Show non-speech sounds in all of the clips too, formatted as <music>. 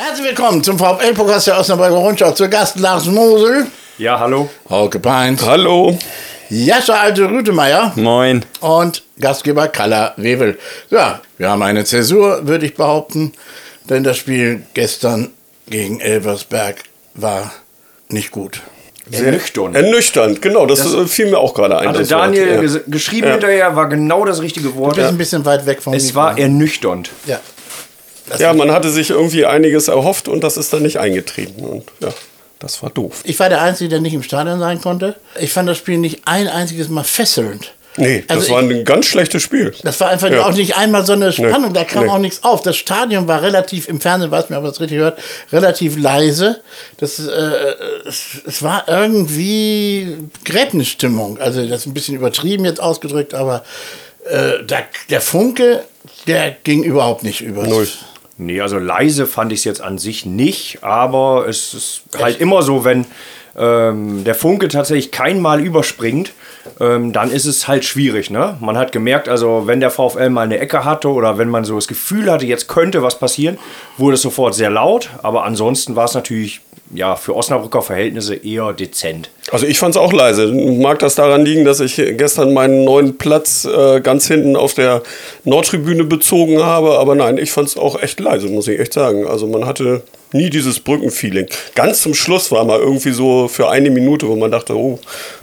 Herzlich willkommen zum VfL-Podcast der Osnabrücker Rundschau. Zu Gast Lars Mosel, Ja, hallo. Hauke Peins, Hallo. Jascha Alte Rütemeier Moin. und Gastgeber Kalla Wewel. Ja, wir haben eine Zäsur, würde ich behaupten, denn das Spiel gestern gegen Elversberg war nicht gut. Ernüchternd. Ernüchternd, genau, das, äh, fiel mir auch gerade ein. Hatte das Wort, Daniel ja. ges- geschrieben hinterher, war genau das richtige Wort. Du bist ein bisschen weit weg vom Es Mikro. war ernüchternd. ja. Ja, man hatte sich irgendwie einiges erhofft und das ist dann nicht eingetreten. Und ja, das war doof. Ich war der Einzige, der nicht im Stadion sein konnte. Ich fand das Spiel nicht ein einziges Mal fesselnd. Nee, das Also war ich- ein ganz schlechtes Spiel. Das war einfach Ja. auch nicht einmal so eine Spannung, da kam nee. auch nichts auf. Das Stadion war relativ, im Fernsehen weiß mir, ob man das richtig hört, relativ leise. Das, äh, es, es war irgendwie Gräbnisstimmung. Also das ist ein bisschen übertrieben jetzt ausgedrückt, aber äh, der, der Funke, der ging überhaupt nicht über. Null. Nee, also leise fand ich es jetzt an sich nicht, aber es ist halt immer so, wenn ähm, der Funke tatsächlich kein Mal überspringt, ähm, dann ist es halt schwierig. Ne? Man hat gemerkt, also wenn der VfL mal eine Ecke hatte oder wenn man so das Gefühl hatte, jetzt könnte was passieren, wurde es sofort sehr laut, aber ansonsten war es natürlich ja, für Osnabrücker Verhältnisse eher dezent. Also ich fand es auch leise. Mag das daran liegen, dass ich gestern meinen neuen Platz äh, ganz hinten auf der Nordtribüne bezogen habe. Aber nein, ich fand es auch echt leise, muss ich echt sagen. Also man hatte nie dieses Brückenfeeling. Ganz zum Schluss war mal irgendwie so für eine Minute, wo man dachte, oh,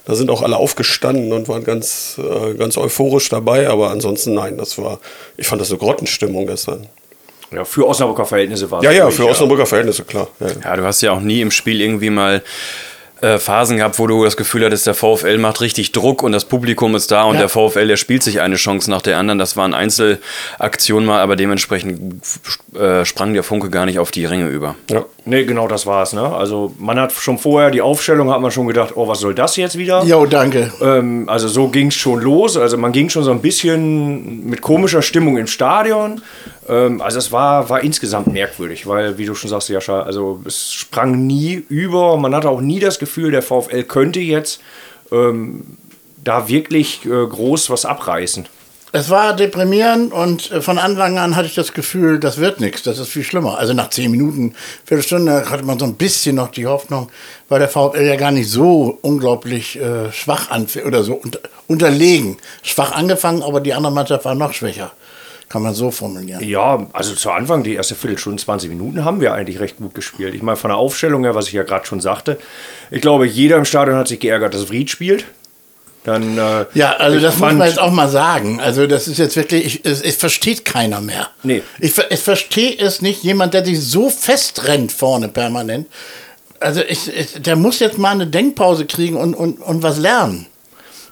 da sind auch alle aufgestanden und waren ganz, äh, ganz euphorisch dabei. Aber ansonsten nein, das war, ich fand das eine Grottenstimmung gestern. Ja, für Osnabrücker Verhältnisse war es Ja, ja, für Osnabrücker Verhältnisse, klar. Ja, ja. Ja, du hast ja auch nie im Spiel irgendwie mal äh, Phasen gehabt, wo du das Gefühl hattest, der VfL macht richtig Druck und das Publikum ist da und Ja. der VfL, der spielt sich eine Chance nach der anderen. Das waren Einzelaktionen mal, aber dementsprechend äh, sprang der Funke gar nicht auf die Ringe über. ja. Nee, genau das war es. Ne? Also man hat schon vorher die Aufstellung, hat man schon gedacht, oh, was soll das jetzt wieder? Jo, danke. Ähm, also so ging es schon los. Also man ging schon so ein bisschen mit komischer Stimmung im Stadion. Ähm, also es war, war insgesamt merkwürdig, weil, wie du schon sagst, Jascha, also es sprang nie über. Man hatte auch nie das Gefühl, der VfL könnte jetzt ähm, da wirklich äh, groß was abreißen. Es war deprimierend und äh, von Anfang an hatte ich das Gefühl, das wird nichts, das ist viel schlimmer. Also nach zehn Minuten, Viertelstunde hatte man so ein bisschen noch die Hoffnung, weil der VfL ja gar nicht so unglaublich äh, schwach anfing oder so unter, unterlegen. Schwach angefangen, aber die andere Mannschaft war noch schwächer. Kann man so formulieren. Ja, also zu Anfang, die erste Viertelstunde, 20 Minuten haben wir eigentlich recht gut gespielt. Ich meine, von der Aufstellung her, was ich ja gerade schon sagte, ich glaube, jeder im Stadion hat sich geärgert, dass Fried spielt. Dann, äh, Ja, also das muss man jetzt auch mal sagen. Also das ist jetzt wirklich, ich, es, es versteht keiner mehr. Nee. Ich, ich verstehe es nicht, jemand, der sich so festrennt vorne permanent. Also ich, ich, der muss jetzt mal eine Denkpause kriegen und, und, und was lernen.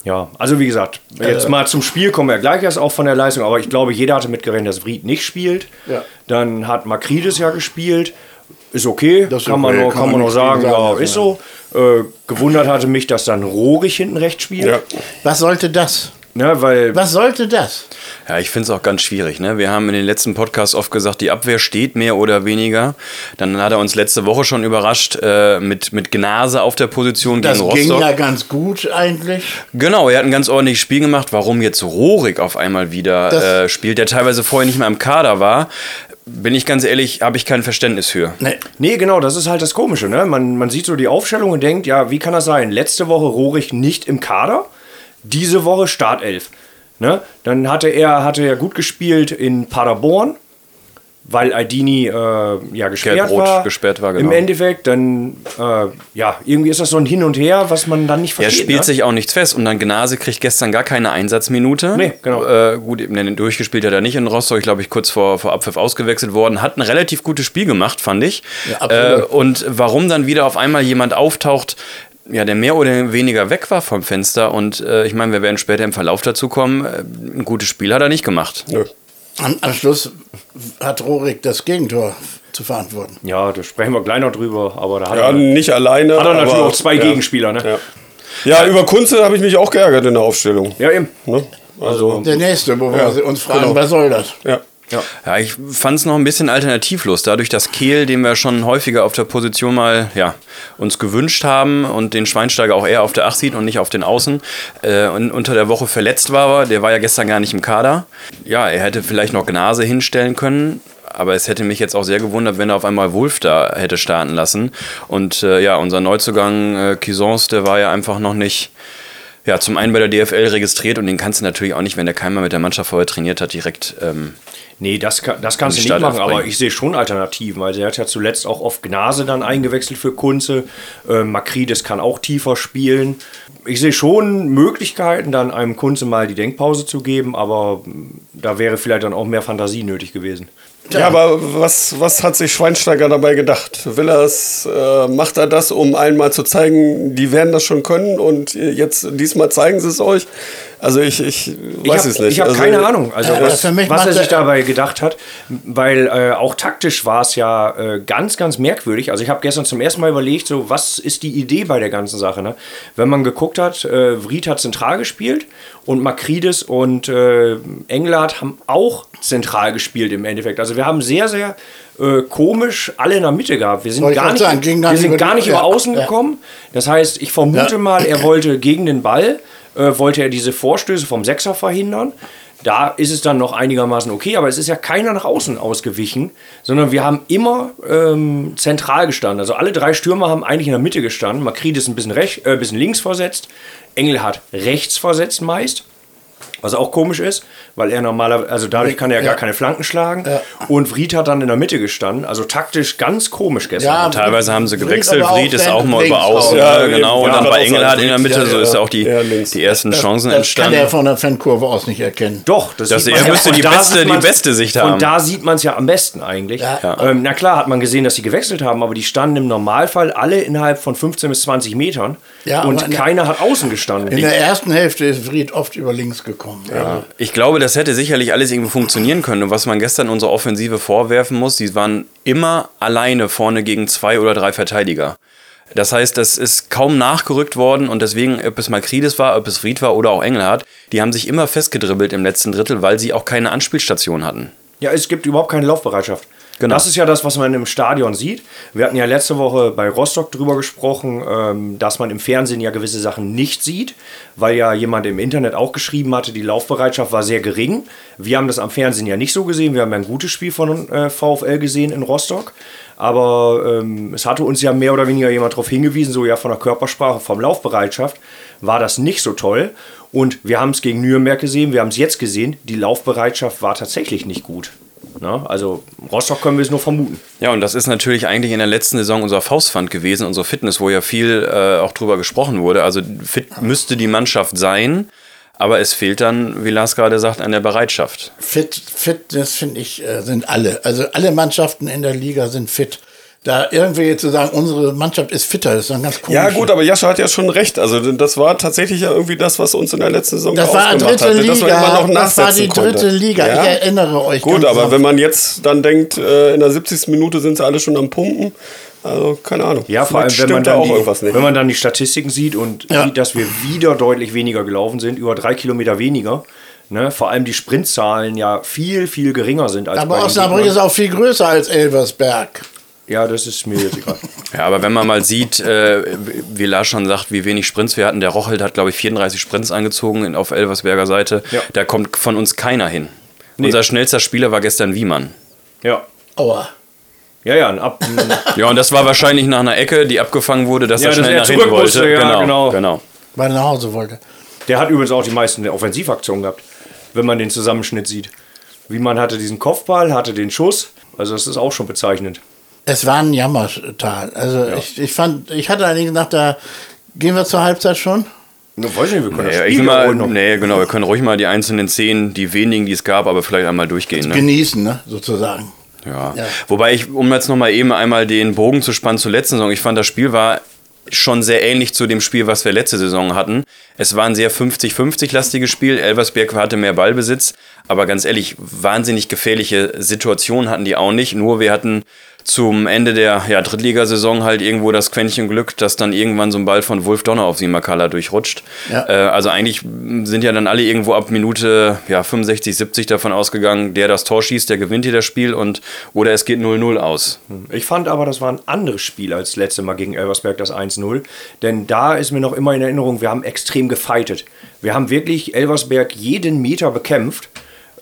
Ja, also wie gesagt, jetzt mal zum Spiel kommen wir gleich erst auch von der Leistung, aber ich glaube, jeder hatte mitgerechnet, dass Fried nicht spielt. Ja. Dann hat Makridis ja gespielt. Ist okay, Das ist kann, Man noch, kann kann man man noch sagen, ja, ist so. Äh, gewundert hatte mich, dass dann Rohrig hinten rechts spielt. Ja. Was sollte das? Ne, weil Was sollte das? Ja, ich finde es auch ganz schwierig. Ne? Wir haben in den letzten Podcasts oft gesagt, die Abwehr steht mehr oder weniger. Dann hat er uns letzte Woche schon überrascht äh, mit, mit Gnase auf der Position Das gegen ging Rostock. ja ganz gut eigentlich. Genau, er hat ein ganz ordentliches Spiel gemacht. Warum jetzt Rohrig auf einmal wieder Das- äh, spielt, der teilweise vorher nicht mehr im Kader war, bin ich ganz ehrlich, habe ich kein Verständnis für. Nee. Nee, genau, das ist halt das Komische. Ne? Man, man sieht so die Aufstellung und denkt, ja, wie kann das sein? Letzte Woche Rohrig nicht im Kader, diese Woche Startelf. Ne? Dann hatte er, hatte er gut gespielt in Paderborn, weil Aldini äh, ja gesperrt war. gesperrt war, Im genau. Endeffekt, dann, äh, ja, irgendwie ist das so ein Hin und Her, was man dann nicht Er versteht. spielt ne? sich auch nichts fest und dann Gnase kriegt gestern gar keine Einsatzminute. Nee, genau. Äh, gut, eben durchgespielt hat er nicht in Rostock, ich glaube ich kurz vor, vor Abpfiff ausgewechselt worden, hat ein relativ gutes Spiel gemacht, fand ich. Ja, absolut. äh, und warum dann wieder auf einmal jemand auftaucht, ja, der mehr oder weniger weg war vom Fenster und äh, ich meine, wir werden später im Verlauf dazu kommen, äh, ein gutes Spiel hat er nicht gemacht. Nö. Am, am Schluss hat Rorik das Gegentor zu verantworten. Ja, da sprechen wir gleich noch drüber, aber da hat Ja, er, nicht alleine. hat er natürlich aber- auch zwei ja. Gegenspieler. Ne? Ja. ja, über Kunze habe ich mich auch geärgert in der Aufstellung. Ja, eben. Ne? Also, Der nächste, wo wir uns fragen, genau. was soll das? ja. Ja, ich fand es noch ein bisschen alternativlos. Dadurch, dass Kehl, den wir schon häufiger auf der Position mal ja, uns gewünscht haben und den Schweinsteiger auch eher auf der 8 sieht und nicht auf den Außen äh, und unter der Woche verletzt war, der war ja gestern gar nicht im Kader. Ja, er hätte vielleicht noch Gnase hinstellen können. Aber es hätte mich jetzt auch sehr gewundert, wenn er auf einmal Wolf da hätte starten lassen. Und äh, ja, unser Neuzugang äh, Kisons, der war ja einfach noch nicht ja, zum einen bei der DFL registriert und den kannst du natürlich auch nicht, wenn der keiner mit der Mannschaft vorher trainiert hat, direkt. Ähm, nee, das, kann, das kannst du nicht machen, aber ich sehe schon Alternativen. weil er hat ja zuletzt auch auf Gnase dann eingewechselt für Kunze. Äh, Makridis kann auch tiefer spielen. Ich sehe schon Möglichkeiten, dann einem Kunze mal die Denkpause zu geben, aber da wäre vielleicht dann auch mehr Fantasie nötig gewesen. Ja, aber was, was hat sich Schweinsteiger dabei gedacht? Will er es, äh, macht er das, um einmal zu zeigen, die werden das schon können und jetzt diesmal zeigen sie es euch? Also ich, ich weiß ich es nicht. Ich habe also, keine Ahnung, also was, für mich was er sich dabei gedacht hat, weil äh, auch taktisch war es ja äh, ganz, ganz merkwürdig. Also ich habe gestern zum ersten Mal überlegt, so was ist die Idee bei der ganzen Sache. Ne? Wenn man geguckt hat, äh, Vried hat zentral gespielt und Makridis und äh, Englert haben auch zentral gespielt im Endeffekt. Also wir haben sehr, sehr äh, komisch alle in der Mitte gehabt. Wir sind gar nicht, sagen, gar wir nicht sind über gar die- nicht über ja, außen ja. gekommen. Das heißt, ich vermute Ja. mal, er wollte gegen den Ball, äh, wollte er diese Vorstöße vom Sechser verhindern. Da ist es dann noch einigermaßen okay, aber es ist ja keiner nach außen ausgewichen, sondern wir haben immer ähm, zentral gestanden. Also alle drei Stürmer haben eigentlich in der Mitte gestanden. Makrid ist ein bisschen, rech, äh, bisschen links versetzt, Engel hat rechts versetzt meist. Was auch komisch ist, weil er normalerweise, also dadurch kann er ja gar keine Flanken schlagen. Ja. Und Vried hat dann in der Mitte gestanden. Also taktisch ganz komisch gestern. Ja, Teilweise haben sie gewechselt. Vried ist auch mal über Außen, raus. ja, genau. ja, und dann bei Engelhardt in der Mitte, ja, so ist ja auch die, die ersten Chancen Das kann entstanden. er von der Fankurve aus nicht erkennen. Doch, das, Das sieht er müsste die beste- die beste Sicht haben. Und da sieht man es ja am besten eigentlich. Ja. Ähm, na klar hat man gesehen, dass sie gewechselt haben, aber die standen im Normalfall alle innerhalb von 15 bis 20 Metern. Ja, und keiner hat außen gestanden. In der ersten Hälfte ist Vried oft über links gekommen. Ja. Ich glaube, das hätte sicherlich alles irgendwie funktionieren können. Und was man gestern unserer Offensive vorwerfen muss, die waren immer alleine vorne gegen zwei oder drei Verteidiger. Das heißt, das ist kaum nachgerückt worden und deswegen, ob es Makridis war, ob es Fried war oder auch Engelhardt, die haben sich immer festgedribbelt im letzten Drittel, weil sie auch keine Anspielstation hatten. Ja, es gibt überhaupt keine Laufbereitschaft. Genau. Das ist ja das, was man im Stadion sieht. Wir hatten ja letzte Woche bei Rostock drüber gesprochen, ähm, dass man im Fernsehen ja gewisse Sachen nicht sieht, weil ja jemand im Internet auch geschrieben hatte, die Laufbereitschaft war sehr gering. Wir haben das am Fernsehen ja nicht so gesehen. Wir haben ja ein gutes Spiel von äh, VfL gesehen in Rostock. Aber ähm, es hatte uns ja mehr oder weniger jemand darauf hingewiesen, so ja von der Körpersprache, vom Laufbereitschaft war das nicht so toll. Und wir haben es gegen Nürnberg gesehen, wir haben es jetzt gesehen, die Laufbereitschaft war tatsächlich nicht gut. Na, also Rostock können wir es nur vermuten. Ja, und das ist natürlich eigentlich in der letzten Saison unser Faustpfand gewesen, unsere Fitness, wo ja viel äh, auch drüber gesprochen wurde. Also fit müsste die Mannschaft sein, aber es fehlt dann, wie Lars gerade sagt, an der Bereitschaft. Fit, Fitness finde ich, äh, sind alle. Also alle Mannschaften in der Liga sind fit. Da irgendwie zu sagen, unsere Mannschaft ist fitter, ist dann ganz komisch. Ja, gut, aber Jascha hat ja schon recht. Also, das war tatsächlich ja irgendwie das, was uns in der letzten Saison Das war ausgemacht dritte hatte, Liga. dass man immer noch das war die nachsetzen konnte. dritte Liga. Ja? Ich erinnere euch. Gut, ganz aber wenn man jetzt dann denkt, äh, in der 70. Minute sind sie alle schon am Pumpen, also keine Ahnung. Ja, vor allem, wenn man, dann auch die, irgendwas nicht. wenn man dann die Statistiken sieht und Ja. sieht, dass wir wieder deutlich weniger gelaufen sind, über drei Kilometer weniger. Ne? Vor allem die Sprintzahlen ja viel, viel geringer sind als aber Osnabrück ist auch viel größer als Elversberg. Ja, das ist mir jetzt egal. <laughs> Ja, aber wenn man mal sieht, äh, wie Lars schon sagt, wie wenig Sprints wir hatten, der Rochelt hat, glaube ich, 34 Sprints angezogen in- auf Elversberger Seite. Ja. Da kommt von uns keiner hin. Unser schnellster Spieler war gestern Wiemann. ja. Aua. Ja, ja, ein Ab. <laughs> Ja, und das war wahrscheinlich nach einer Ecke, die abgefangen wurde, dass Ja, er dass schnell er nach hinten wollte. ja, genau, genau. genau. Weil er nach Hause wollte. Der hat übrigens auch die meisten Offensivaktionen gehabt, wenn man den Zusammenschnitt sieht. Wie man hatte diesen Kopfball, hatte den Schuss. Also das ist auch schon bezeichnend. Es war ein Jammertal. Also ich, ich fand, ich hatte allerdings nach der, gehen wir zur Halbzeit schon? Ne, weiß ich nicht, wir können das Ja, ich Spiel mal, nee, genau, wir können ruhig mal die einzelnen Szenen, die wenigen, die es gab, aber vielleicht einmal durchgehen. Ne? Genießen, ne? sozusagen. Ja. Ja. Wobei ich, um jetzt nochmal eben einmal den Bogen zu spannen zur letzten Saison, ich fand, das Spiel war schon sehr ähnlich zu dem Spiel, was wir letzte Saison hatten. Es war ein sehr 50-50-lastiges Spiel. Elversberg hatte mehr Ballbesitz, aber ganz ehrlich, wahnsinnig gefährliche Situationen hatten die auch nicht. Nur wir hatten zum Ende der ja, Drittligasaison halt irgendwo das Quäntchen Glück, dass dann irgendwann so ein Ball von Wolf Donner auf Simakala durchrutscht. Ja. Äh, also eigentlich sind ja dann alle irgendwo ab Minute ja, 65, 70 davon ausgegangen, der das Tor schießt, der gewinnt hier das Spiel und oder es geht 0-0 aus. Ich fand aber, das war ein anderes Spiel als das letzte Mal gegen Elversberg, das 1-0. Denn da ist mir noch immer in Erinnerung, wir haben extrem gefeitet. Wir haben wirklich Elversberg jeden Meter bekämpft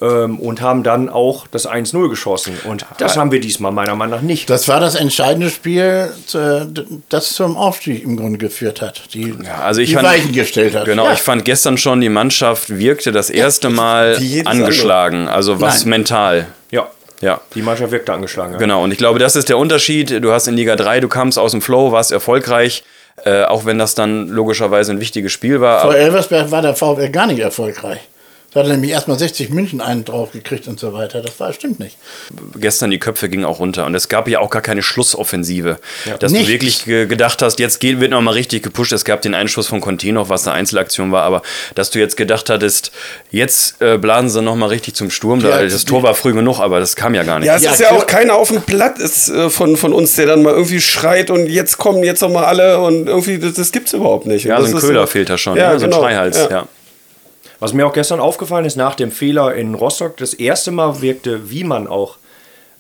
ähm, und haben dann auch das 1-0 geschossen. Und das haben wir diesmal meiner Meinung nach nicht. Das war das entscheidende Spiel, äh, das zum Aufstieg im Grunde geführt hat. Die, also ich die fand- Weichen gestellt hat. Genau, Ja. ich fand gestern schon, die Mannschaft wirkte das erste Mal jedes angeschlagen. Also was Nein. mental. ja. Ja. Die Mannschaft wirkte angeschlagen. Ja. Genau, und ich glaube, das ist der Unterschied. Du hast in Liga 3, du kamst aus dem Flow, warst erfolgreich, äh, auch wenn das dann logischerweise ein wichtiges Spiel war. Vor Elversberg war der VfL gar nicht erfolgreich. Da hat er nämlich erstmal 60 München einen drauf gekriegt und so weiter. Das war stimmt nicht. gestern die Köpfe gingen auch runter und es gab ja auch gar keine Schlussoffensive. dass Nichts. du wirklich ge gedacht hast, jetzt geht, wird noch mal richtig gepusht. Es gab den Einschuss von noch, was eine Einzelaktion war, aber dass du jetzt gedacht hattest, jetzt äh, blasen sie noch mal richtig zum Sturm. Ja, das Tor war früh genug, aber das kam ja gar nicht. Ja, es Ja, ist ja auch keiner auf dem Blatt ist, äh, von, von uns, der dann mal irgendwie schreit und jetzt kommen jetzt noch mal alle und irgendwie, das, das gibt's überhaupt nicht. ja, so ein Köder fehlt da schon, Ja, ja, so ein genau. Schreihals. Ja. Was mir auch gestern aufgefallen ist, nach dem Fehler in Rostock, das erste Mal wirkte Wiemann auch,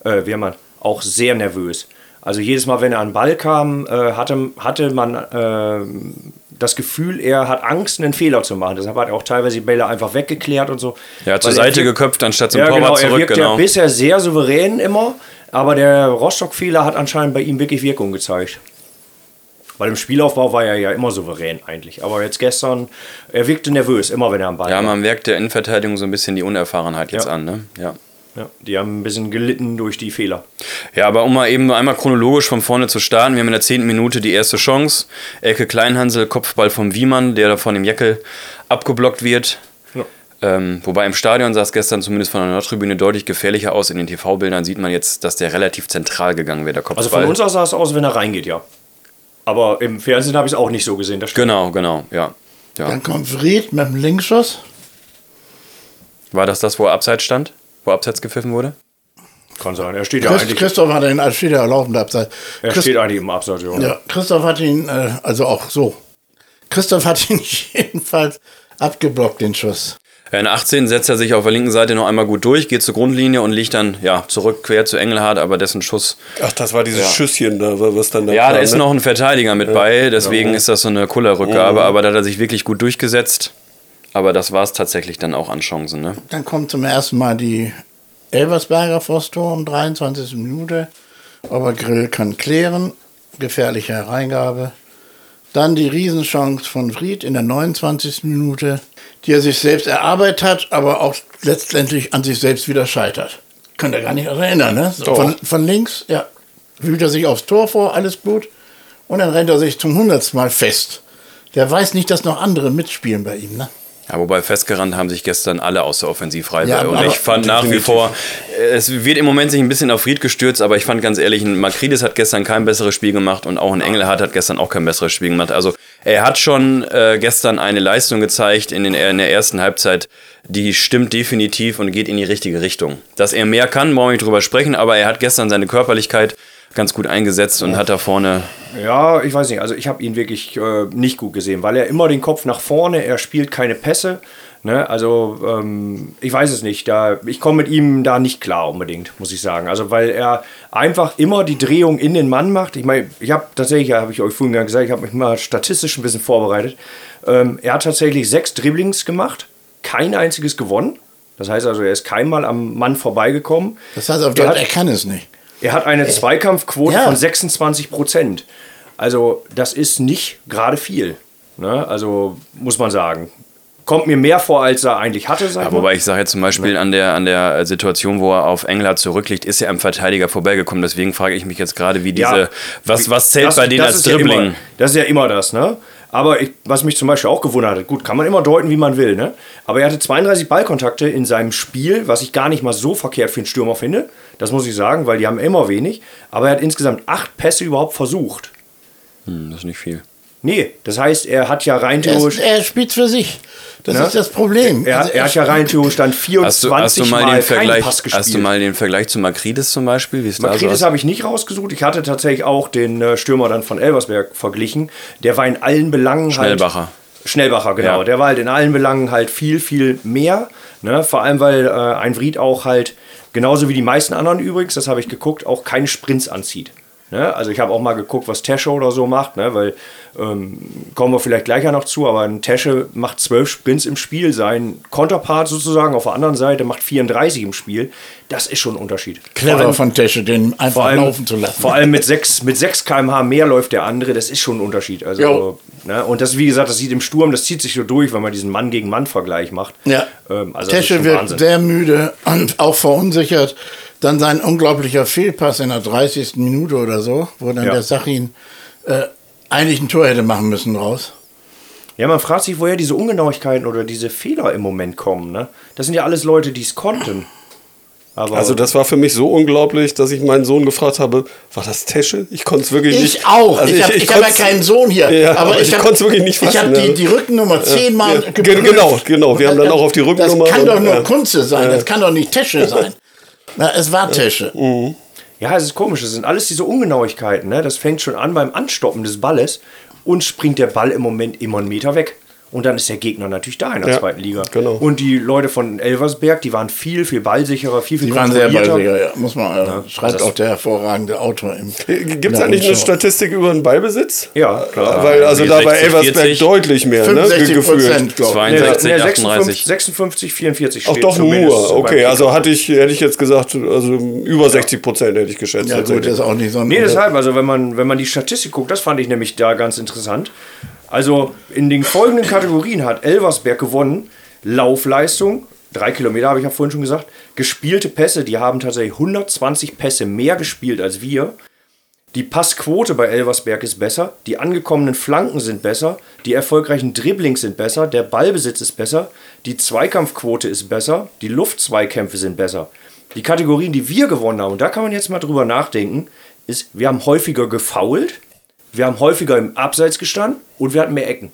äh, Wiemann, auch sehr nervös. Also jedes Mal, wenn er an den Ball kam, äh, hatte, hatte man äh, das Gefühl, er hat Angst, einen Fehler zu machen. Deshalb hat er auch teilweise die Bälle einfach weggeklärt und so. Ja, zur er Seite wirkt- geköpft, anstatt zum ja, Torwart genau, er zurück. wirkt Genau. ja bisher sehr souverän immer, aber der Rostock-Fehler hat anscheinend bei ihm wirklich Wirkung gezeigt. Weil im Spielaufbau war er ja immer souverän eigentlich. Aber jetzt gestern, er wirkte nervös, immer wenn er am Ball Ja, war. man merkt der Innenverteidigung so ein bisschen die Unerfahrenheit jetzt Ja. an. Ne? Ja. Ja, die haben ein bisschen gelitten durch die Fehler. Ja, aber um mal eben nur einmal chronologisch von vorne zu starten. Wir haben in der zehnten Minute die erste Chance. Ecke Kleinhansel, Kopfball vom Wiemann, der da von dem Jeckel abgeblockt wird. Ja. Ähm, wobei im Stadion sah es gestern zumindest von der Nordtribüne deutlich gefährlicher aus. In den TV-Bildern sieht man jetzt, dass der relativ zentral gegangen wäre, der Kopfball. Also von uns aus sah es aus, wenn er reingeht, ja. Aber im Fernsehen habe ich es auch nicht so gesehen. Das stimmt. Genau, genau, ja. ja. Dann kommt Fried mit dem Linksschuss. War das das, wo er abseits stand? Wo abseits gepfiffen wurde? Kann sein. Er steht ja Christ, eigentlich, Christoph hat ihn, also steht ja laufend abseits. er Christ, steht eigentlich im Abseits. Ja. ja, Christoph hat ihn, äh, also auch so. Christoph hat ihn <laughs> jedenfalls abgeblockt, den Schuss. Ja, In 18 setzt er sich auf der linken Seite noch einmal gut durch, geht zur Grundlinie und liegt dann ja, zurück quer zu Engelhardt, aber dessen Schuss Ach, das war dieses Schüsschen da, was dann da Ja, kam, da ist ne? noch ein Verteidiger mit bei, deswegen ist das so eine Kullerrückgabe, aber da hat er sich wirklich gut durchgesetzt. Aber das war es tatsächlich dann auch an Chancen. Ne? Dann kommt zum ersten Mal die Elversberger vors Tor um 23. Minute. Aber Grill kann klären. Gefährliche Hereingabe. Dann die Riesenchance von Fried in der 29. Minute, die er sich selbst erarbeitet hat, aber auch letztendlich an sich selbst wieder scheitert. Könnt ihr gar nicht erinnern, ne? So. Von, von links, ja, wühlt er sich aufs Tor vor, alles gut. Und dann rennt er sich zum hundertsten Mal fest. Der weiß nicht, dass noch andere mitspielen bei ihm, ne? Ja, wobei festgerannt haben sich gestern alle aus der Offensivreihe. Ja, und ich fand nach wie vor, es wird im Moment sich ein bisschen auf Fried gestürzt, aber ich fand ganz ehrlich, ein Makridis hat gestern kein besseres Spiel gemacht und auch ein Engelhardt hat gestern auch kein besseres Spiel gemacht. Also er hat schon äh, gestern eine Leistung gezeigt in, den, in der ersten Halbzeit, die stimmt definitiv und geht in die richtige Richtung. Dass er mehr kann, brauchen wir nicht drüber sprechen, aber er hat gestern seine Körperlichkeit ganz gut eingesetzt und hat da vorne Ja, ich weiß nicht. Also ich habe ihn wirklich äh, nicht gut gesehen, weil er immer den Kopf nach vorne, er spielt keine Pässe. Ne? Also ähm, ich weiß es nicht. Da, ich komme mit ihm da nicht klar unbedingt, muss ich sagen. Also weil er einfach immer die Drehung in den Mann macht. Ich meine, ich habe tatsächlich, habe ich euch vorhin gesagt, ich habe mich mal statistisch ein bisschen vorbereitet. Ähm, er hat tatsächlich sechs Dribblings gemacht, kein einziges gewonnen. Das heißt also, er ist keinmal am Mann vorbeigekommen. Das heißt auf Er Deutsch, hat- er kann es nicht. Er hat eine Zweikampfquote Ja. von 26 Prozent. Also das ist nicht gerade viel. Ne? Also muss man sagen. Kommt mir mehr vor, als er eigentlich hatte. Sag Ja, wobei ich sage jetzt zum Beispiel an der, an der Situation, wo er auf Engelhardt zurückliegt, ist er am Verteidiger vorbeigekommen. Deswegen frage ich mich jetzt gerade, wie diese, Ja. was, was zählt Das- bei denen als ist ja Dribbling? immer, das ist ja immer das, ne? Aber ich, was mich zum Beispiel auch gewundert hat, gut, kann man immer deuten, wie man will, ne? Aber er hatte 32 Ballkontakte in seinem Spiel, was ich gar nicht mal so verkehrt für einen Stürmer finde. Das muss ich sagen, weil die haben immer wenig. Aber er hat insgesamt acht Pässe überhaupt versucht. Hm, das ist nicht viel. Nee, das heißt, er hat ja rein Er, theoretisch. ist, er spielt für sich. Das Ne? ist das Problem. Er, Also er hat ja rein theoretisch dann 24 Hast du, hast du mal, Mal den keinen Vergleich, Pass gespielt. hast du mal den Vergleich zu Makridis zum Beispiel? Wie so Makridis ist? habe ich nicht rausgesucht. Ich hatte tatsächlich auch den äh, Stürmer dann von Elversberg verglichen. Der war in allen Belangen Schnellbacher. halt. Schnellbacher, genau. Ja. Der war halt in allen Belangen halt viel, viel mehr. Ne? Vor allem, weil äh, ein Vried auch halt, genauso wie die meisten anderen übrigens, das habe ich geguckt, auch keine Sprints anzieht. Ne? Also ich habe auch mal geguckt, was Tesche oder so macht, ne? weil kommen wir vielleicht gleich ja noch zu, aber ein Tesche macht zwölf Sprints im Spiel, sein Konterpart sozusagen auf der anderen Seite macht 34 im Spiel. Das ist schon ein Unterschied. Clever allem- von Tesche, den einfach allem, laufen zu lassen. Vor allem mit 6, mit 6 km/h mehr läuft der andere, das ist schon ein Unterschied. Also, Jo. ne? Und das, wie gesagt, das sieht im Sturm, das zieht sich so durch, wenn man diesen Mann gegen Mann-Vergleich macht. Ja. Ähm, also Tesche wird Wahnsinn. sehr müde und auch verunsichert. Dann sein unglaublicher Fehlpass in der 30. Minute oder so, wo dann Ja. der Sachin äh, eigentlich ein Tor hätte machen müssen raus. Ja, man fragt sich, woher diese Ungenauigkeiten oder diese Fehler im Moment kommen. Ne? Das sind ja alles Leute, die es konnten. Aber Also das war für mich so unglaublich, dass ich meinen Sohn gefragt habe, war das Tesche? Ich konnte es wirklich nicht. Ich auch. Also ich habe ich hab ja keinen Sohn hier. Ja, aber aber ich, ich hab- konnt's wirklich nicht Ich fassen, habe die, ja. die Rückennummer zehnmal Ja, ge- genau, genau. Wir haben dann auch auf die Rückennummer Das kann doch nur ja. Kunze sein. Das kann doch nicht Tesche sein. Na, es war Tesche. Ja, es ist komisch. Das sind alles diese Ungenauigkeiten. Ne? Das fängt schon an beim Anstoppen des Balles und springt der Ball im Moment immer einen Meter weg. Und dann ist der Gegner natürlich da in der Ja, zweiten Liga. genau. Und die Leute von Elversberg, die waren viel, viel ballsicherer, viel, viel Die waren sehr ballsicher, ja. Muss man, äh, schreibt das- auch der hervorragende Autor im. Gibt in es der eigentlich eine. Statistik über den Ballbesitz? Ja, klar. Weil also da bei 60, Elversberg 40. deutlich mehr, ne? 65 Gefühlt. Prozent, glaube ich. 62, Nee, nee, 38. 56, 44 Ach steht doch zumindest nur, okay, also hatte ich, hätte ich jetzt gesagt, also über 60 Prozent hätte ich geschätzt. Ja, gut, das ist auch nicht so ein. Nee, deshalb, also wenn man, wenn man die Statistik guckt, das fand ich nämlich da ganz interessant. Also in den folgenden Kategorien hat Elversberg gewonnen. Laufleistung, drei Kilometer habe ich ja vorhin schon gesagt. Gespielte Pässe, die haben tatsächlich 120 Pässe mehr gespielt als wir. Die Passquote bei Elversberg ist besser, die angekommenen Flanken sind besser, die erfolgreichen Dribblings sind besser, der Ballbesitz ist besser, die Zweikampfquote ist besser, die Luftzweikämpfe sind besser. Die Kategorien, die wir gewonnen haben, und da kann man jetzt mal drüber nachdenken, ist, wir haben häufiger gefoult, wir haben häufiger im Abseits gestanden und wir hatten mehr Ecken.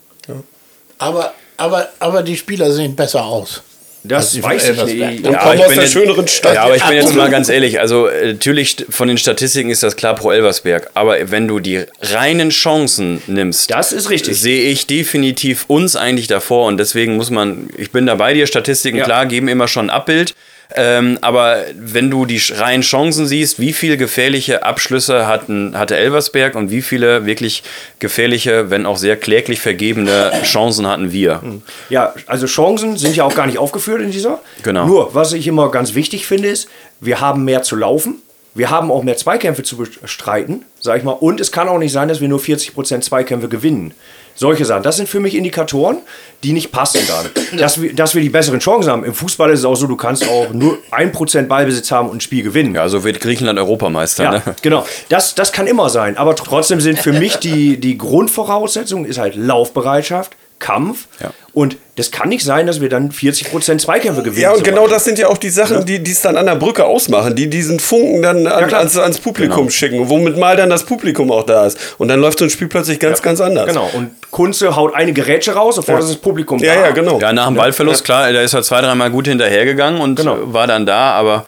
Aber, aber, aber die Spieler sehen besser aus. Das weiß ich nicht. Und Ja, kommen ich aus der jetzt- schöneren Stadt. Ja, aber ich bin jetzt mal ganz ehrlich. Also äh, natürlich von den Statistiken ist das klar pro Elversberg. Aber wenn du die reinen Chancen nimmst, Das ist richtig. sehe ich definitiv uns eigentlich davor. Und deswegen muss man, ich bin da bei dir, Statistiken Ja. klar geben immer schon ein Abbild. Ähm, aber wenn du die reinen Chancen siehst, wie viele gefährliche Abschlüsse hatten, hatte Elversberg und wie viele wirklich gefährliche, wenn auch sehr kläglich vergebene Chancen hatten wir? Ja, also Chancen sind ja auch gar nicht aufgeführt in dieser. Genau. Nur, was ich immer ganz wichtig finde, ist, wir haben mehr zu laufen. Wir haben auch mehr Zweikämpfe zu bestreiten, sag ich mal. Und es kann auch nicht sein, dass wir nur 40% Zweikämpfe gewinnen. Solche Sachen. Das sind für mich Indikatoren, die nicht passen gerade. <coughs> Dass wir, dass wir die besseren Chancen haben. Im Fußball ist es auch so, du kannst auch nur 1% Ballbesitz haben und ein Spiel gewinnen. Ja, so wird Griechenland Europameister. Ja, Ne? genau. Das, das kann immer sein. Aber trotzdem sind für mich die, die Grundvoraussetzungen ist halt Laufbereitschaft, Kampf. Ja. Und das kann nicht sein, dass wir dann 40% Zweikämpfe gewinnen. Ja, und genau das sind ja auch die Sachen, die die es dann an der Brücke ausmachen, die diesen Funken dann an, klar. ans, ans Publikum Genau. schicken, womit mal dann das Publikum auch da ist. Und dann läuft so ein Spiel plötzlich ganz, ganz anders. Genau. Und Kunze haut eine Gerätsche raus, sofort ist das Publikum Ja, da. ja, genau. Ja, nach dem Ballverlust, klar, da ist er zwei, dreimal gut hinterhergegangen und Genau. war dann da, aber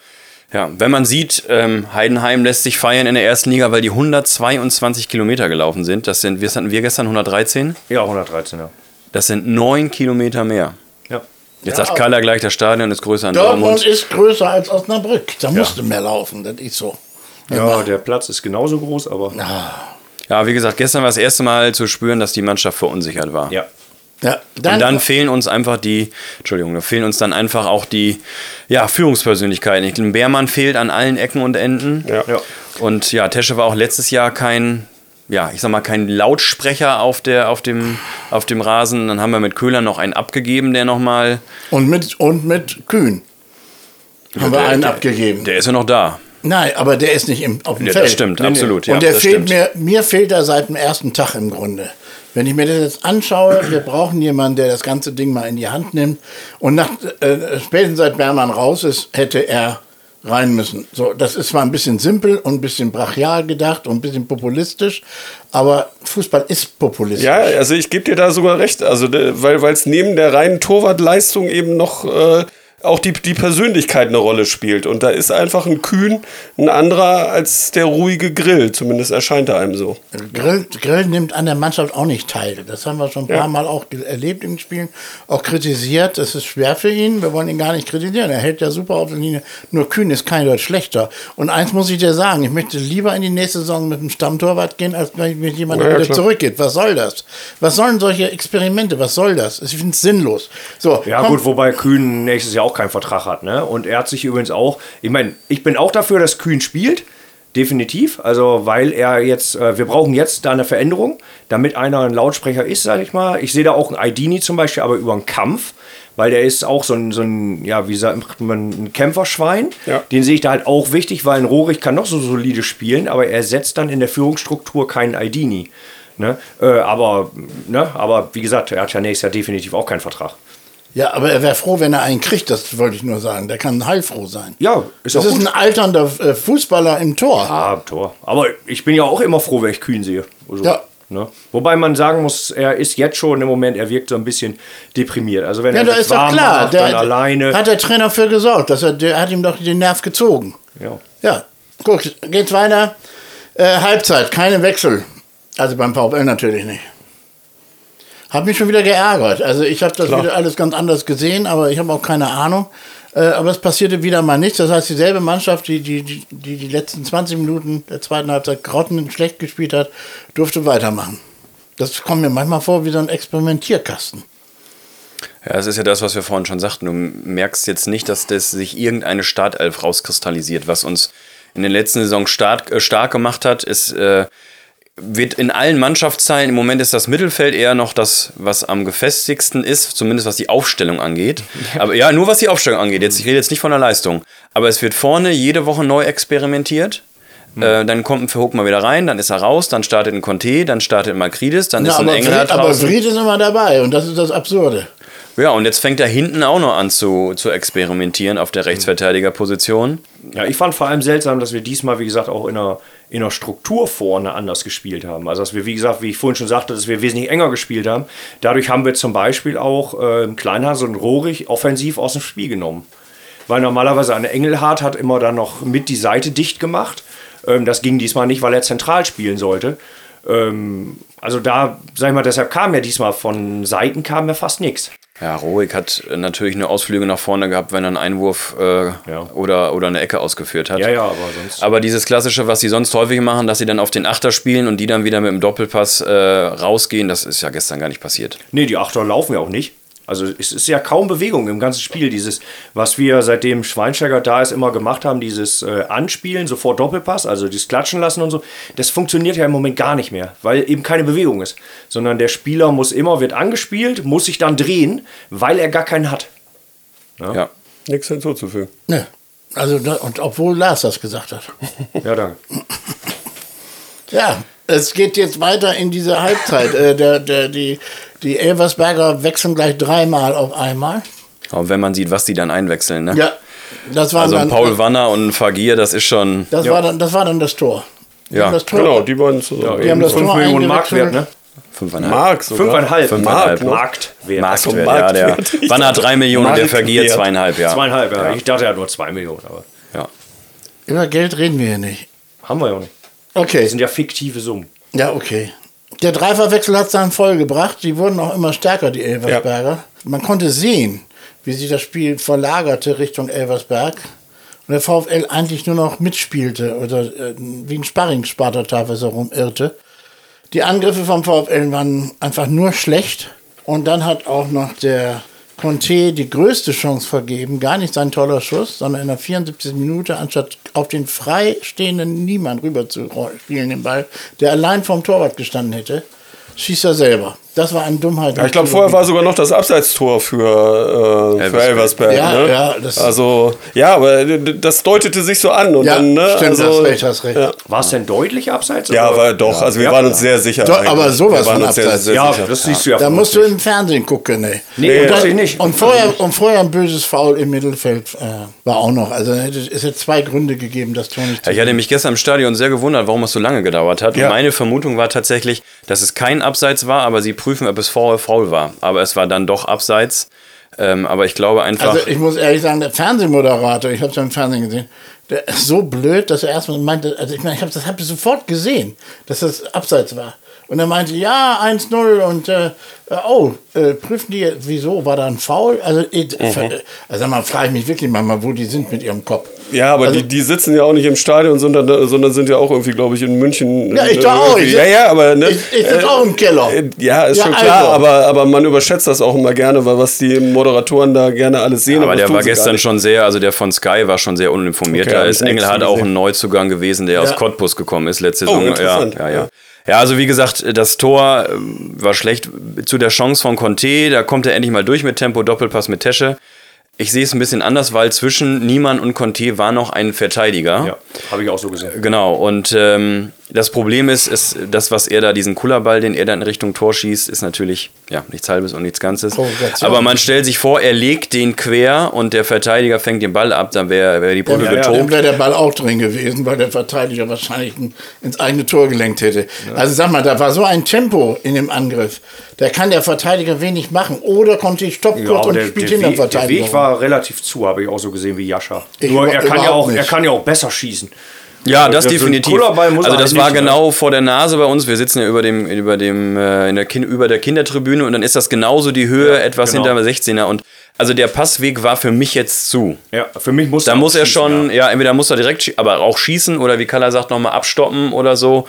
ja, wenn man sieht, ähm, Heidenheim lässt sich feiern in der ersten Liga, weil die 122 Kilometer gelaufen sind. Das sind, was hatten wir gestern 113? Ja, 113, ja. Das sind neun Kilometer mehr. ja. Jetzt Ja, sagt Kaller gleich, das Stadion ist größer in Dortmund Dortmund. ist größer als Osnabrück. Da musste mehr laufen. Das ist so. Ja, der Platz ist genauso groß, aber. Ja, wie gesagt, gestern war das erste Mal zu spüren, dass die Mannschaft verunsichert war. Ja. Ja, Und dann fehlen uns einfach die, Entschuldigung, da fehlen uns dann einfach auch die ja, Führungspersönlichkeiten. Ich glaube, Beermann fehlt an allen Ecken und Enden. Ja. Ja. Und ja, Tesche war auch letztes Jahr kein, ja, ich sag mal, kein Lautsprecher auf, der, auf, dem, auf dem Rasen. Dann haben wir mit Köhler noch einen abgegeben, der nochmal, und, mit, und mit Kühn haben wir einen abgegeben. der ist ja noch da. Nein, aber der ist nicht im, auf dem Ja, Feld. das stimmt, nee. absolut. Und ja, der fehlt stimmt. mir, mir fehlt er seit dem ersten Tag im Grunde. Wenn ich mir das jetzt anschaue, <clears throat> wir brauchen jemanden, der das ganze Ding mal in die Hand nimmt. Und nach, äh, spätestens seit Bermann raus ist, hätte er rein müssen. So, das ist zwar ein bisschen simpel und ein bisschen brachial gedacht und ein bisschen populistisch, aber Fußball ist populistisch. Ja, also ich gebe dir da sogar recht. Also, weil es neben der reinen Torwartleistung eben noch äh, auch die, die Persönlichkeit eine Rolle spielt. Und da ist einfach ein Kühn ein anderer als der ruhige Grill. Zumindest erscheint er einem so. Grill, Grill nimmt an der Mannschaft auch nicht teil. Das haben wir schon ein paar Ja. Mal auch erlebt im Spielen, auch kritisiert. Es ist schwer für ihn. Wir wollen ihn gar nicht kritisieren. Er hält ja super auf der Linie. Nur Kühn ist kein Deut schlechter. Und eins muss ich dir sagen: Ich möchte lieber in die nächste Saison mit einem Stammtorwart gehen, als wenn mit jemandem Ja, ja, wieder klar. zurückgeht. Was soll das? Was sollen solche Experimente? Was soll das? Ich finde es sinnlos. So, Ja, komm, gut, wobei Kühn nächstes Jahr auch keinen Vertrag hat, ne? Und er hat sich übrigens auch, ich meine, ich bin auch dafür, dass Kühn spielt. Definitiv. Also, weil er jetzt, äh, wir brauchen jetzt da eine Veränderung, damit einer ein Lautsprecher ist, sage ich mal. Ich sehe da auch einen Aidini zum Beispiel, aber über einen Kampf, weil der ist auch so ein, so ein ja, wie sagt man, ein Kämpferschwein. Ja. Den sehe ich da halt auch wichtig, weil ein Rohrig kann noch so solide spielen, aber er setzt dann in der Führungsstruktur keinen Aidini. Ne? Äh, aber, ne? aber wie gesagt, er hat ja nächstes Jahr definitiv auch keinen Vertrag. Ja, aber er wäre froh, wenn er einen kriegt, das wollte ich nur sagen. Der kann heilfroh sein. Ja, ist Das auch ist gut. ein alternder äh, Fußballer im Tor. Ah, Tor. Aber ich bin ja auch immer froh, wenn ich Kühn sehe. Also, Ja. Ne? Wobei man sagen muss, er ist jetzt schon im Moment, er wirkt so ein bisschen deprimiert. Also wenn Ja, er da sich ist doch warm klar. macht, Der, dann alleine. Hat der Trainer für gesorgt. Dass er, der hat ihm doch den Nerv gezogen. ja. Ja, guck, geht's weiter. Äh, Halbzeit, keine Wechsel. Also beim VfL natürlich nicht. Hab mich schon wieder geärgert. Also ich habe das Klar. wieder alles ganz anders gesehen, aber ich habe auch keine Ahnung. Äh, aber es passierte wieder mal nichts. Das heißt, dieselbe Mannschaft, die die, die, die die letzten 20 Minuten der zweiten Halbzeit grotten schlecht gespielt hat, durfte weitermachen. Das kommt mir manchmal vor wie so ein Experimentierkasten. Ja, es ist ja das, was wir vorhin schon sagten. Du merkst jetzt nicht, dass das sich irgendeine Startelf rauskristallisiert. Was uns in den letzten Saison stark, äh, stark gemacht hat, ist, äh, wird in allen Mannschaftsteilen, im Moment ist das Mittelfeld eher noch das, was am gefestigsten ist, zumindest was die Aufstellung angeht. Aber ja, nur was die Aufstellung angeht. Jetzt, ich rede jetzt nicht von der Leistung. Aber es wird vorne jede Woche neu experimentiert. Äh, dann kommt ein Verhoek mal wieder rein, dann ist er raus, dann startet ein Conte, dann startet Makridis, dann Ja, ist ein Fried, aber. Fried ist immer dabei und das ist das Absurde. Ja, und jetzt fängt er hinten auch noch an zu, zu experimentieren auf der Rechtsverteidigerposition. ja, ich fand vor allem seltsam, dass wir diesmal, wie gesagt, auch in einer, in einer Struktur vorne anders gespielt haben. Also dass wir, wie gesagt, wie ich vorhin schon sagte, dass wir wesentlich enger gespielt haben. Dadurch haben wir zum Beispiel auch äh, Kleinhans und Rohrig offensiv aus dem Spiel genommen. Weil normalerweise eine Engelhardt hat immer dann noch mit die Seite dicht gemacht. Ähm, das ging diesmal nicht, weil er zentral spielen sollte. Ähm, also da, sag ich mal, deshalb kam ja diesmal von Seiten kam ja fast nichts. Ja, Rohig hat äh, natürlich eine Ausflüge nach vorne gehabt, wenn er einen Einwurf äh, Ja. oder, oder eine Ecke ausgeführt hat. Ja, ja, aber sonst. Aber dieses Klassische, was sie sonst häufig machen, dass sie dann auf den Achter spielen und die dann wieder mit dem Doppelpass äh, rausgehen, das ist ja gestern gar nicht passiert. Nee, die Achter laufen ja auch nicht. Also es ist ja kaum Bewegung im ganzen Spiel. Dieses, was wir seitdem Schweinsteiger da ist, immer gemacht haben, dieses äh, Anspielen, sofort Doppelpass, also dieses Klatschen lassen und so, das funktioniert ja im Moment gar nicht mehr, weil eben keine Bewegung ist. Sondern der Spieler muss immer, wird angespielt, muss sich dann drehen, weil er gar keinen hat. Ja. Nichts hinzuzufügen. Ne. Also, da, und obwohl Lars das gesagt hat. <laughs> Ja, danke. Ja, es geht jetzt weiter in diese Halbzeit. äh, der, der, die, die Elversberger wechseln gleich dreimal auf einmal. Und wenn man sieht, was die dann einwechseln, ne? Ja, das war Also ein dann, Paul Wanner und ein Fagir, das ist schon. das, war dann, das war dann das Tor. Die Ja, das Tor, Genau, die beiden zusammen. Die haben das 5 Tor Millionen. Marktwert, ne? Fünfeinhalb. Mark sogar. Fünfeinhalb. Fünfeinhalb, ne? Marktwert. Marktwert, so, ja. Der Marktwert. Wanner drei Millionen, der Marktwert. Vergier zweieinhalb, ja. Zweieinhalb, ja. Ich dachte, er hat nur zwei Millionen, aber ja. Über Geld reden wir hier nicht. haben wir ja auch nicht. Okay. Das sind ja fiktive Summen. Ja, okay. Der Dreifachwechsel hat seinen voll gebracht. Die wurden auch immer stärker, die Elversberger. Man konnte sehen, wie sich das Spiel verlagerte Richtung Elversberg. Und der VfL eigentlich nur noch mitspielte oder äh, wie ein Sparringspartner teilweise rumirrte. Die Angriffe vom VfL waren einfach nur schlecht. Und dann hat auch noch der Conte die größte Chance vergeben. Gar nicht sein toller Schuss, sondern in der 74. Minute, anstatt auf den freistehenden Niemand rüber zu spielen, den Ball, der allein vom Torwart gestanden hätte, schießt er selber. Das war eine Dummheit. Ja, ich glaube, vorher war sogar noch das Abseitstor für, äh, für Elversberg. Elversberg. Ja, ne? ja, das- also, ja, aber das deutete sich so an. Und Ja, dann, ne, stimmt, also, hast recht, hast recht. Ja, War es denn deutlich abseits? ja oder? war doch. Also, wir Ja. waren uns sehr sicher. Doch, aber sowas von uns sehr, abseits. sehr Ja, sicher. das siehst du ja. Da musst du im Fernsehen gucken, ne? Nee, und, das ich nicht. und vorher und vorher ein böses Foul im Mittelfeld äh, war auch noch. Also es hätte zwei Gründe gegeben, das Tor nicht zu Ja, ich hatte mich gestern im Stadion sehr gewundert, warum es so lange gedauert hat. Ja. Und meine Vermutung war tatsächlich, dass es kein Abseits war, aber sie prüfen, ob es faul, faul war. Aber es war dann doch Abseits. Ähm, aber ich glaube einfach. Also ich muss ehrlich sagen, der Fernsehmoderator, ich habe es ja im Fernsehen gesehen, der ist so blöd, dass er erstmal meinte, also ich meine, ich habe das hab ich sofort gesehen, dass das Abseits war. Und er meinte, ja, 1-0 und äh, äh, oh, äh, prüfen die, wieso, war da ein Foul? Also, ich, Mhm. also man frage ich mich wirklich manchmal, wo die sind mit ihrem Kopf. Ja, aber Also- die, die sitzen ja auch nicht im Stadion, sondern, sondern sind ja auch irgendwie, glaube ich, in München. Ja, ich äh, doch auch. Ich- ja, ja, aber. Ne, Ich, ich sitze auch im Keller. äh, Ja, ist Ja, schon klar, also. aber, aber man überschätzt das auch immer gerne, weil was die Moderatoren da gerne alles sehen. aber das der war gestern schon sehr, also der von Sky war schon sehr uninformiert. Okay, da ist Engelhardt auch ein Neuzugang gewesen, der aus Ja. Cottbus gekommen ist letzte Oh, Saison. ja, interessant. ja, ja. Ja, also wie gesagt, das Tor ähm, war schlecht zu der Chance von Conte. Da kommt er endlich mal durch mit Tempo, Doppelpass mit Tesche. Ich sehe es ein bisschen anders, weil zwischen Niemann und Conte war noch ein Verteidiger. Ja, habe ich auch so gesehen. Genau, und ähm, das Problem ist, ist, das, was er da, diesen Kullerball, den er da in Richtung Tor schießt, ist natürlich ja, nichts Halbes und nichts Ganzes. Aber man stellt sich vor, er legt den quer und der Verteidiger fängt den Ball ab, dann wäre wär die Brücke Ja, getobt. Dann wäre der Ball auch drin gewesen, weil der Verteidiger wahrscheinlich ein, ins eigene Tor gelenkt hätte. Also sag mal, da war so ein Tempo in dem Angriff. Da kann der Verteidiger wenig machen. Oder konnte ich stopp kurz und der, spielt hinter Weg, der Verteidiger. Weg war relativ zu, habe ich auch so gesehen wie Jascha. Ich Nur über- er kann, ja auch, er kann ja auch besser schießen. Ja, das So ein definitiv. Also das war genau vor der Nase bei uns. Wir sitzen ja über dem, über dem, äh, in der kind, über der Kindertribüne und dann ist das genauso die Höhe, etwas genau. hinter dem 16er. Und also der Passweg war für mich jetzt zu. Ja, für mich muss Da muss er schießen, schon, Ja. ja. entweder muss er direkt, aber auch schießen oder wie Kalla sagt, nochmal abstoppen oder so.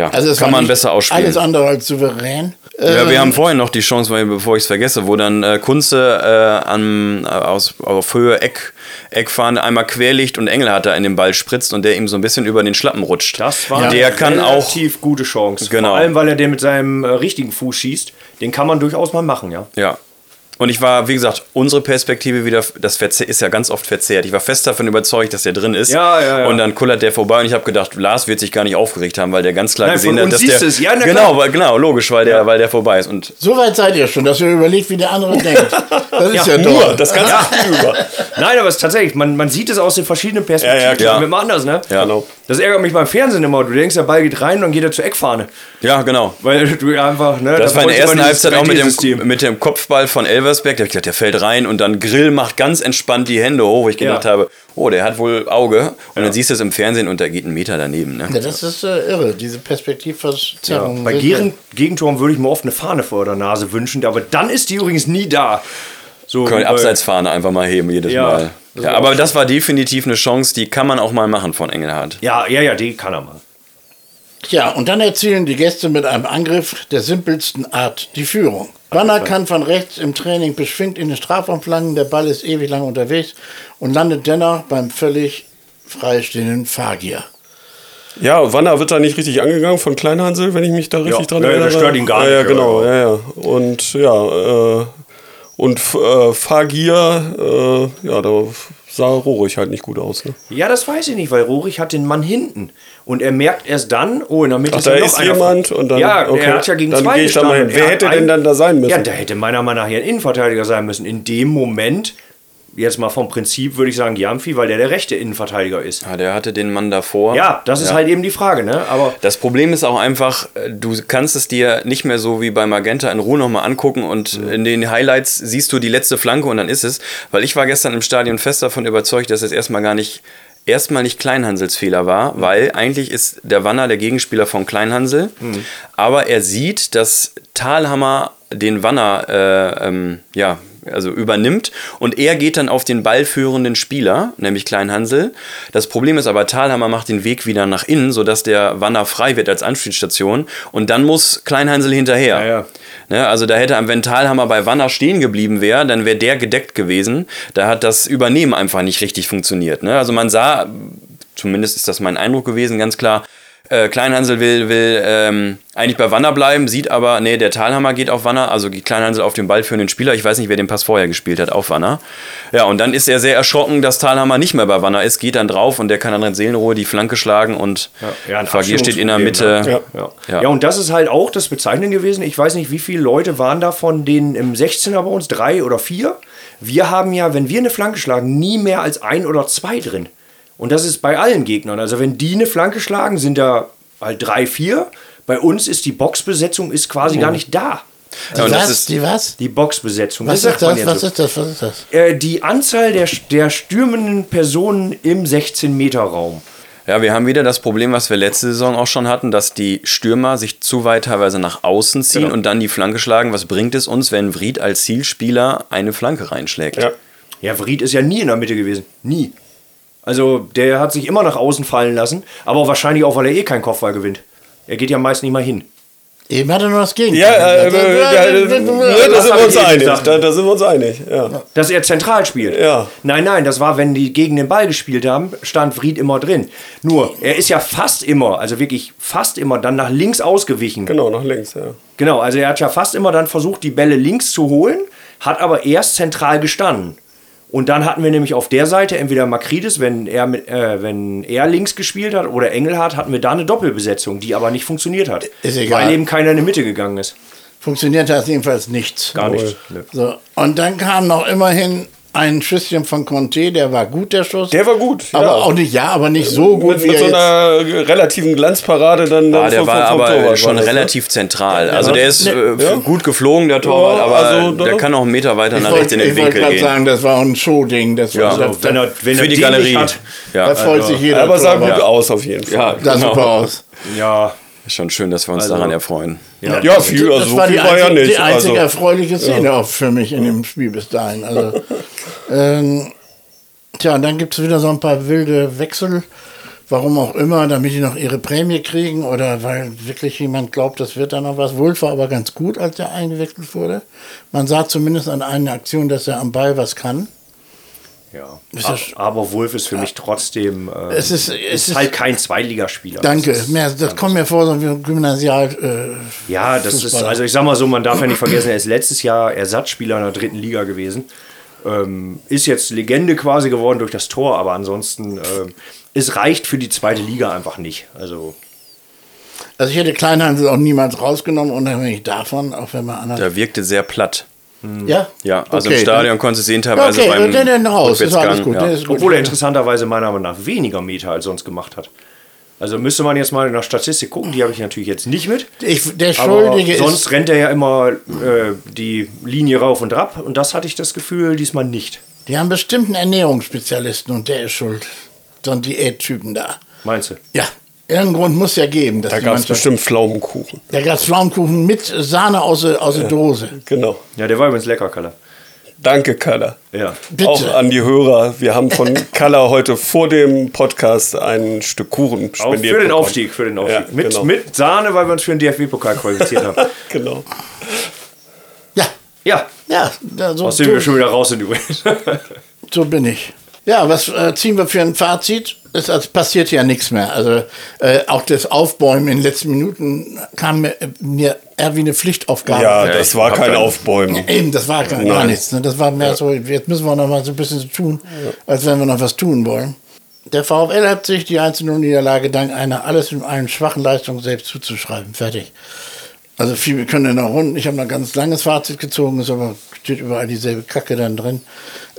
Ja, also es kann man besser ausspielen. Alles andere als souverän. Ja, Ähm, wir haben vorhin noch die Chance, weil- bevor ich es vergesse, wo dann äh, Kunze äh, an, äh, aus, auf Höhe Eck, Eckfahne einmal querlicht und Engelhardt da in den Ball spritzt und der ihm so ein bisschen über den Schlappen rutscht. Das war der eine kann auch relativ gute Chance. Genau. Vor allem, weil er den mit seinem äh, richtigen Fuß schießt. Den kann man durchaus mal machen, ja. Ja. Und ich war, wie gesagt, unsere Perspektive wieder, das verze- ist ja ganz oft verzerrt. Ich war fest davon überzeugt, dass der drin ist. Ja, ja, ja. Und dann kullert der vorbei und ich habe gedacht, Lars wird sich gar nicht aufgeregt haben, weil der ganz klar Nein, gesehen von hat, dass der. es. Ja, na genau, weil, genau, logisch, weil der, weil der vorbei ist. Und So weit seid ihr schon, dass ihr überlegt, wie der andere denkt. Das ist ja, Nur, toll. das ganze über. Nein, aber es ist tatsächlich, man, man sieht es aus den verschiedenen Perspektiven. Ja, ja, klar. Mit dem anders, ne? Ja. Genau. Das ärgert mich beim Fernsehen immer. Du denkst, der Ball geht rein und dann geht er zur Eckfahne. ja, genau. Weil du einfach, ne? Das da war in der ersten Halbzeit auch mit 3D-System. dem, mit dem Kopfball von Elversberg. Gedacht, der fällt rein und dann Grill macht ganz entspannt die Hände hoch, wo ich gedacht Ja. habe, oh, der hat wohl Auge. Und dann siehst du es im Fernsehen und der geht einen Meter daneben. Ne? Ja, das ist äh, irre, diese Perspektivverzerrung. Bei Gegen Gegentoren würde ich mir oft eine Fahne vor der Nase wünschen, aber dann ist die übrigens nie da. So, Können Abseitsfahne einfach mal heben jedes Ja, Mal. Ja, aber das war definitiv eine Chance, die kann man auch mal machen von Engelhardt. Ja, ja, ja, die kann er mal. Ja, und dann erzielen die Gäste mit einem Angriff der simpelsten Art die Führung. Banner kann von rechts im Training beschwingt in den Strafraum flanken, der Ball ist ewig lang unterwegs und landet dennoch beim völlig freistehenden Fagier. Ja, Wanner wird da nicht richtig angegangen von Kleinhansel, wenn ich mich da richtig Ja, dran ja, der erinnere. stört ihn gar ja, Ja, nicht, genau, ja. ja, ja. Und ja, äh, und äh, Fagir, äh, ja, da sah Rohrig halt nicht gut aus. Ne? Ja, das weiß ich nicht, weil Rohrig hat den Mann hinten. Und er merkt erst dann, oh, in der Mitte Ach, ist da noch ist einer jemand und dann- Ja, okay, er hat ja gegen dann zwei hin. gestanden. Wer Er hätte denn dann da sein müssen? Ja, da hätte meiner Meinung nach hier ein Innenverteidiger sein müssen. In dem Moment, jetzt mal vom Prinzip, würde ich sagen Giamfi, weil der der rechte Innenverteidiger ist. Ja, der hatte den Mann davor. Ja, das ist halt eben die Frage, ne? Aber Das Problem ist auch einfach, äh, du kannst es dir nicht mehr so wie bei Magenta in Ruhe nochmal angucken und in den Highlights siehst du die letzte Flanke und dann ist es. Weil ich war gestern im Stadion fest davon überzeugt, dass es erstmal gar nicht, erstmal nicht Kleinhansels Fehler war, weil eigentlich ist der Wanner der Gegenspieler von Kleinhansel, aber er sieht, dass Thalhammer den Wanner, äh, ähm, ja, also übernimmt und er geht dann auf den ballführenden Spieler, nämlich Kleinhansel. Das Problem ist aber, Thalhammer macht den Weg wieder nach innen, sodass der Wanner frei wird als Anspielstation und dann muss Kleinhansel hinterher. Ja, ja. Ne, also da hätte, wenn Thalhammer bei Wanner stehen geblieben wäre, dann wäre der gedeckt gewesen. Da hat das Übernehmen einfach nicht richtig funktioniert. Ne? Also man sah, zumindest ist das mein Eindruck gewesen, ganz klar, Äh, Kleinhansel will, will ähm, eigentlich bei Wanner bleiben, sieht aber, nee, der Talhammer geht auf Wanner, also geht Kleinhansel auf den Ball für einen Spieler. Ich weiß nicht, wer den Pass vorher gespielt hat, auf Wanner. Ja, und dann ist er sehr erschrocken, dass Talhammer nicht mehr bei Wanner ist, geht dann drauf und der kann dann in Seelenruhe die Flanke schlagen und Ja, Vergier steht in der Mitte. ne? Ja. Ja. Ja. und das ist halt auch das Bezeichnende gewesen. Ich weiß nicht, wie viele Leute waren da von denen im 16er bei uns, drei oder vier. Wir haben ja, wenn wir eine Flanke schlagen, nie mehr als ein oder zwei drin. Und das ist bei allen Gegnern. Also wenn die eine Flanke schlagen, sind da halt drei, vier. Bei uns ist die Boxbesetzung ist quasi Oh. gar nicht da. Ja, und das was? ist, die was? Die Boxbesetzung. Was das ist sagt man das? jetzt Was so. ist das? Was ist das? Äh, die Anzahl der, der stürmenden Personen im 16-Meter-Raum. Ja, wir haben wieder das Problem, was wir letzte Saison auch schon hatten, dass die Stürmer sich zu weit teilweise nach außen ziehen Genau. und dann die Flanke schlagen. Was bringt es uns, wenn Vried als Zielspieler eine Flanke reinschlägt? Ja. Ja, Vried ist ja nie in der Mitte gewesen. Nie. Also der hat sich immer nach außen fallen lassen, aber wahrscheinlich auch, weil er eh keinen Kopfball gewinnt. Er geht ja meist nicht mal hin. Eben hat er nur das Gegenteil. Ja, äh, äh, äh, da das sind wir uns einig. Da, da sind wir uns einig. Ja. Dass er zentral spielt. Ja. Nein, nein, das war, wenn die gegen den Ball gespielt haben, stand Vried immer drin. Nur, er ist ja fast immer, also wirklich fast immer dann nach links ausgewichen. Genau, nach links. Ja. Genau, also er hat ja fast immer dann versucht, die Bälle links zu holen, hat aber erst zentral gestanden. Und dann hatten wir nämlich auf der Seite entweder Makridis, wenn er, mit, äh, wenn er links gespielt hat, oder Engelhardt, hatten wir da eine Doppelbesetzung, die aber nicht funktioniert hat. Ist egal. Weil eben keiner in die Mitte gegangen ist. Funktioniert das jedenfalls nichts. Gar nicht. Nö. So. Und dann kam noch immerhin ein Schüsschen von Conte, der war gut, der Schuss. Der war gut. aber ja. auch nicht, ja, aber nicht so gut mit, wie mit so er jetzt. einer relativen Glanzparade dann. dann Ah, der vom- war vom aber Torwart schon war das, ne? relativ zentral. Also der ist äh, Ja. gut geflogen, der Torwart, Ja, aber also der kann auch einen Meter weiter Ich nach rechts in wollte den Winkel gerade gehen. sagen, das war ein Show-Ding. Das Ja. war, Also, wenn er, wenn Für er die Galerie. hat, Ja, da freut sich jeder. Aber sah gut aus auf jeden Fall. ja, Sah genau. super aus. ja, Ist schon schön, dass wir uns Also- daran erfreuen. ja. Ja, viel, also das so war viel die, war ja einzige, nicht. die einzige Also, erfreuliche Szene auch für mich in dem Spiel bis dahin. Also, <laughs> ähm, tja, und dann gibt es wieder so ein paar wilde Wechsel. Warum auch immer, damit die noch ihre Prämie kriegen oder weil wirklich jemand glaubt, das wird dann noch was. Wolf war aber ganz gut, als er eingewechselt wurde. Man sah zumindest an einer Aktion, dass er am Ball was kann. Ja. Ist Aber Wolf ist für mich trotzdem äh, Es ist- es ist ist- halt kein Zweitligaspieler. Danke. Das ist- Mehr, das kommt mir vor, so wie ein Gymnasial. Äh, Ja, das ist, Fußballer. also ich sag mal so, man darf ja nicht vergessen, er ist letztes Jahr Ersatzspieler in der dritten Liga gewesen. Ähm, ist jetzt Legende quasi geworden durch das Tor, aber ansonsten, ähm, es reicht für die zweite Liga einfach nicht. Also, Also ich hätte Kleinhansel auch niemals rausgenommen, unabhängig davon, auch wenn man anders. Der wirkte sehr platt. Ja? Ja, also Okay, im Stadion dann- konntest du sehen teilweise Okay, beim dann, dann raus, ist alles gut. Ja. der ist gut. obwohl er interessanterweise meiner Meinung nach weniger Meter als sonst gemacht hat. Also müsste man jetzt mal in der Statistik gucken, die habe ich natürlich jetzt nicht mit. ich, der Aber Schuldige sonst ist. rennt er ja immer äh, die Linie rauf und ab und das hatte ich das Gefühl diesmal nicht. Die haben bestimmt einen Ernährungsspezialisten und der ist schuld. So ein Diättypen da. Meinst du? Ja. Irgendeinen Grund muss ja geben. Dass Da gab es bestimmt Pflaumenkuchen. Da gab es Pflaumenkuchen mit Sahne aus, der- aus der Dose. Genau. Ja, der war übrigens lecker, Kalle. Danke, Kaller. Ja. Bitte. Auch an die Hörer. Wir haben von <laughs> Kaller heute vor dem Podcast ein Stück Kuchen Auch spendiert. für den bekommen. Aufstieg, für den Aufstieg. Ja, mit, genau. mit Sahne, weil wir uns für den DFB-Pokal qualifiziert haben. <laughs> Genau. Ja. Ja, Ja, da, so, aus dem wir schon wieder raus sind übrigens. so bin ich. Ja, was äh, ziehen wir für ein Fazit? Es, es passiert ja nichts mehr. Also äh, auch das Aufbäumen in den letzten Minuten kam mir, mir eher wie eine Pflichtaufgabe. Ja, Ja, das war kein Aufbäumen. Eben, das war gar, gar nichts. Ne? Das war mehr so, jetzt müssen wir noch mal so ein bisschen so tun, als wenn wir noch was tun wollen. Der VfL hat sich die 1-0-Niederlage dank einer alles in allen schwachen Leistung selbst zuzuschreiben. Fertig. Also viel, wir können ja noch runden. Ich habe noch ein ganz langes Fazit gezogen, ist aber steht überall dieselbe Kacke dann drin.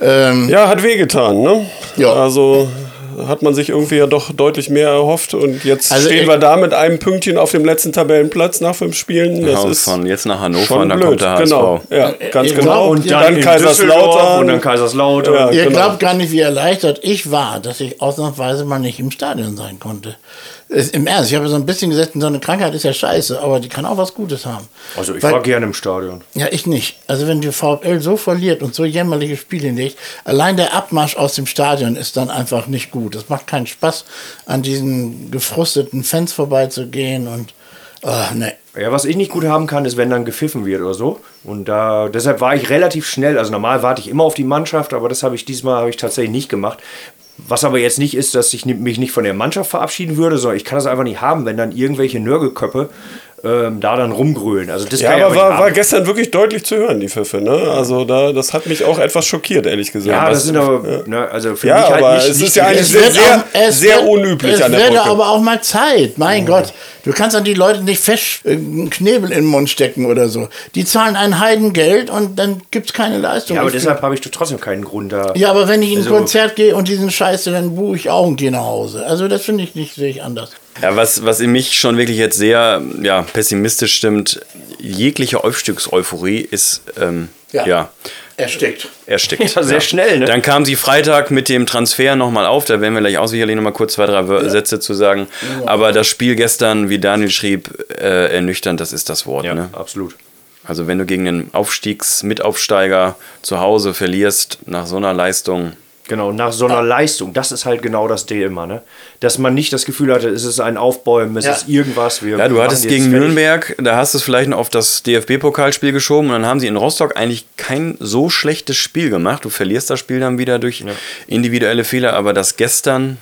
Ähm, Ja, hat wehgetan, ne? Ja. Also hat man sich irgendwie ja doch deutlich mehr erhofft und jetzt Also stehen wir da mit einem Pünktchen auf dem letzten Tabellenplatz nach fünf Spielen. Das Ja, und ist von jetzt nach Hannover und dann blöd. kommt der HSV. genau. Ja, ganz ihr genau. Und dann in Kaiserslautern. Und dann Kaiserslautern. Ja. Ihr genau. glaubt gar nicht, wie erleichtert ich war, dass ich ausnahmsweise mal nicht im Stadion sein konnte. Es- Im Ernst, ich habe so ein bisschen gesagt, so eine Krankheit ist ja scheiße, aber die kann auch was Gutes haben. Also ich Weil- war gerne im Stadion. Ja, ich nicht. Also wenn die VfL so verliert und so jämmerliche Spiele hinlegt, allein der Abmarsch aus dem Stadion ist dann einfach nicht gut. Es macht keinen Spaß, an diesen gefrusteten Fans vorbeizugehen und ah, ne. Ja, was ich nicht gut haben kann, ist, wenn dann gepfiffen wird oder so. Und da, deshalb war ich relativ schnell. Also normal warte ich immer auf die Mannschaft, aber das habe ich diesmal habe ich tatsächlich nicht gemacht. Was aber jetzt nicht ist, dass ich mich nicht von der Mannschaft verabschieden würde, sondern ich kann das einfach nicht haben, wenn dann irgendwelche Nörgelköppe ähm, da dann rumgrölen. Also das Ja, aber war, war gestern wirklich deutlich zu hören, die Pfiffe. Ne? Also da, das hat mich auch etwas schockiert, ehrlich gesagt. Ja, Was- das sind aber, ne, also für Ja, mich halt aber nicht, es nicht ist ja eigentlich Es sehr, sehr, es sehr wird- unüblich es an der werde Brücke. aber auch mal Zeit. Mein Gott, du kannst an die Leute nicht fest äh, einen Knebel in den Mund stecken oder so. Die zahlen ein Heidengeld und dann gibt es keine Leistung. Ja, aber Ich deshalb habe ich trotzdem keinen Grund da. Ja, aber wenn ich in ein Also- Konzert gehe und diesen Scheiße, dann buche ich auch und gehe nach Hause. Also das finde ich nicht, sehe ich anders. Ja, was, was in mich schon wirklich jetzt sehr ja, pessimistisch stimmt, jegliche Aufstiegseuphorie ist ähm, Ja. ja. Erstickt. erstickt. <laughs> Ja, sehr schnell, ne? Dann kam sie Freitag mit dem Transfer nochmal auf, da werden wir gleich auch sicherlich nochmal kurz zwei, drei Wör- Sätze zu sagen. Aber das Spiel gestern, wie Daniel schrieb, äh, ernüchternd, das ist das Wort. Ja, Ne? absolut. Also wenn du gegen einen Aufstiegs-Mitaufsteiger zu Hause verlierst nach so einer Leistung, Genau, nach so einer Leistung, das ist halt genau das Thema, ne? Dass man nicht das Gefühl hatte, es ist ein Aufbäumen, es Ja. ist irgendwas. Wir Ja, du hattest gegen fertig. Nürnberg, da hast du es vielleicht noch auf das DFB-Pokalspiel geschoben und dann haben sie in Rostock eigentlich kein so schlechtes Spiel gemacht. Du verlierst das Spiel dann wieder durch individuelle Fehler, aber das gestern,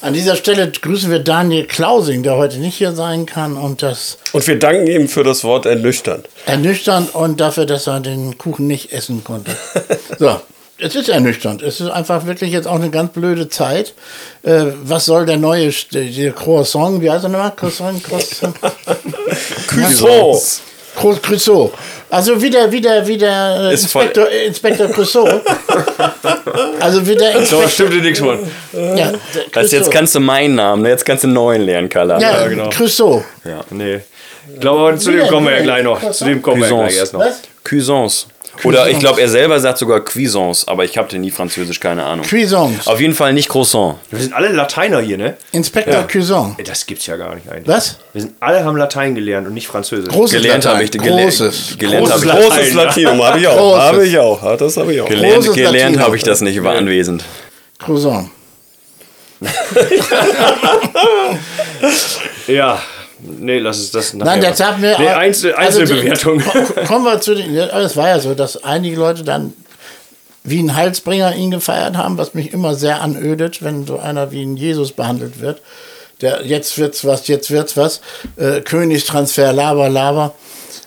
An dieser Stelle grüßen wir Daniel Klausing, der heute nicht hier sein kann und das Und wir danken ihm für das Wort ernüchternd. ernüchternd und dafür, dass er den Kuchen nicht essen konnte. <laughs> so. Es ist ernüchternd. Es ist einfach wirklich jetzt auch eine ganz blöde Zeit. Äh, was soll der neue, St- der Croissant, wie heißt er nochmal? Croissant, Croissant. <laughs> Cuisance. Cro- Crusoe. Also wieder, wieder, wieder äh, Inspektor, äh, Inspektor Crusoe. also wieder So, Inspektor. stimmt dir nichts von. Ja, der Das jetzt kannst du meinen Namen, ne? jetzt kannst du einen neuen lernen, Carla. Ja, genau. Crusoe. Nee. Ich glaube, zu dem kommen wir ja gleich noch. Zu dem kommen wir ja gleich erst noch. Was? Cuisance. Oder ich glaube, er selber sagt sogar Cuisance, aber ich habe nie Französisch, keine Ahnung. Cuisance. Auf jeden Fall nicht Croissant. Wir sind alle Lateiner hier, ne? Inspektor Cuisance. Das gibt's ja gar nicht eigentlich. Was? Wir sind alle haben Latein gelernt und nicht Französisch. Großes Gelernt Latein. habe ich, gele Großes. gelernt habe Großes ich, Großes Latein, Latinum habe ich auch. Großes. Habe ich auch. Ja, Das habe ich auch. gelernt, Großes gelernt habe ich das nicht, ich war anwesend. Croissant. <laughs> Ja. Nee, lass es das nachher. Nein, das hat mir. Nee, Einzel also, Einzelbewertung. <laughs> ko- Kommen wir zu den. Es war ja so, dass einige Leute dann wie ein Heilsbringer ihn gefeiert haben, was mich immer sehr anödet, wenn so einer wie ein Jesus behandelt wird. Der jetzt wird's was, jetzt wird's was. Äh, Königstransfer, Laber, Laber.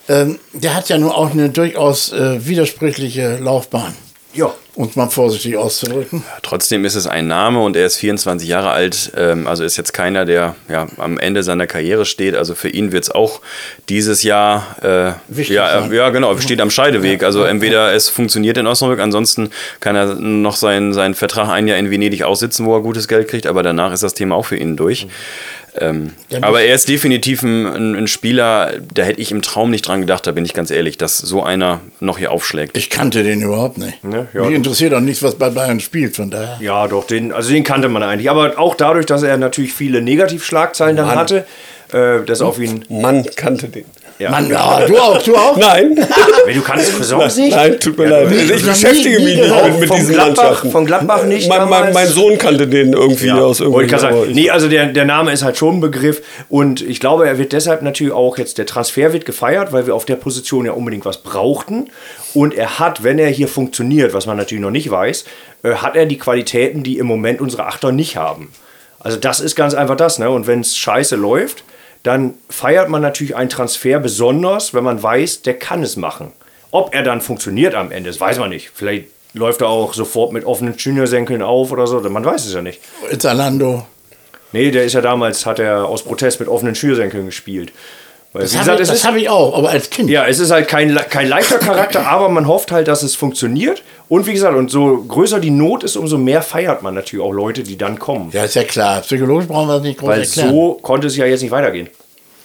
Ähm, der hat ja nun auch eine durchaus äh, widersprüchliche Laufbahn. ja. Um es mal vorsichtig auszudrücken. Trotzdem ist es ein Name und er ist 24 Jahre alt. Ähm, also ist jetzt keiner, der ja, am Ende seiner Karriere steht. Also für ihn wird es auch dieses Jahr äh, Wichtig ja, sein. ja, genau, steht am Scheideweg. Also entweder es funktioniert in Osnabrück, ansonsten kann er noch seinen, seinen Vertrag ein Jahr in Venedig aussitzen, wo er gutes Geld kriegt, aber danach ist das Thema auch für ihn durch. Ähm, aber er ist definitiv ein, ein, ein Spieler, da hätte ich im Traum nicht dran gedacht, da bin ich ganz ehrlich, dass so einer noch hier aufschlägt. Ich kannte den überhaupt nicht. Ne, ja. Interessiert auch nichts, was bei Bayern spielt, von daher. Ja, doch, den, also den kannte man eigentlich. Aber auch dadurch, dass er natürlich viele Negativschlagzeilen dann hatte, äh, dass auf ihn. Mann kannte den. Ja. Mann, ja, du auch, du auch? Nein. <laughs> Wenn du kannst Cousins nicht? Nein, tut mir leid. Ich noch beschäftige mich nicht mit, mit diesen Gladbach, Mannschaften. von Gladbach nicht. Mein, mein, mein Sohn kannte den irgendwie aus wollte ich sagen. Nee, also der, der Name ist halt schon ein Begriff und ich glaube, er wird deshalb natürlich auch jetzt, der Transfer wird gefeiert, weil wir auf der Position ja unbedingt was brauchten und er hat, wenn er hier funktioniert, was man natürlich noch nicht weiß, äh, hat er die Qualitäten, die im Moment unsere Achter nicht haben. Also das ist ganz einfach das, ne? Und wenn es scheiße läuft, dann feiert man natürlich einen Transfer besonders, wenn man weiß, der kann es machen. Ob er dann funktioniert am Ende, das weiß man nicht. Vielleicht läuft er auch sofort mit offenen Juniorsenkeln auf oder so, man weiß es ja nicht. Zalando. Nee, der ist ja damals, hat er aus Protest mit offenen Schnürsenkeln gespielt. Weil, Das habe ich, das hab ich auch, aber als Kind. ja, es ist halt kein, kein leichter Charakter, aber man hofft halt, dass es funktioniert. Und wie gesagt, und so größer die Not ist, umso mehr feiert man natürlich auch Leute, die dann kommen. Ja, ist ja klar. Psychologisch brauchen wir das nicht groß Weil erklären. so konnte es ja jetzt nicht weitergehen.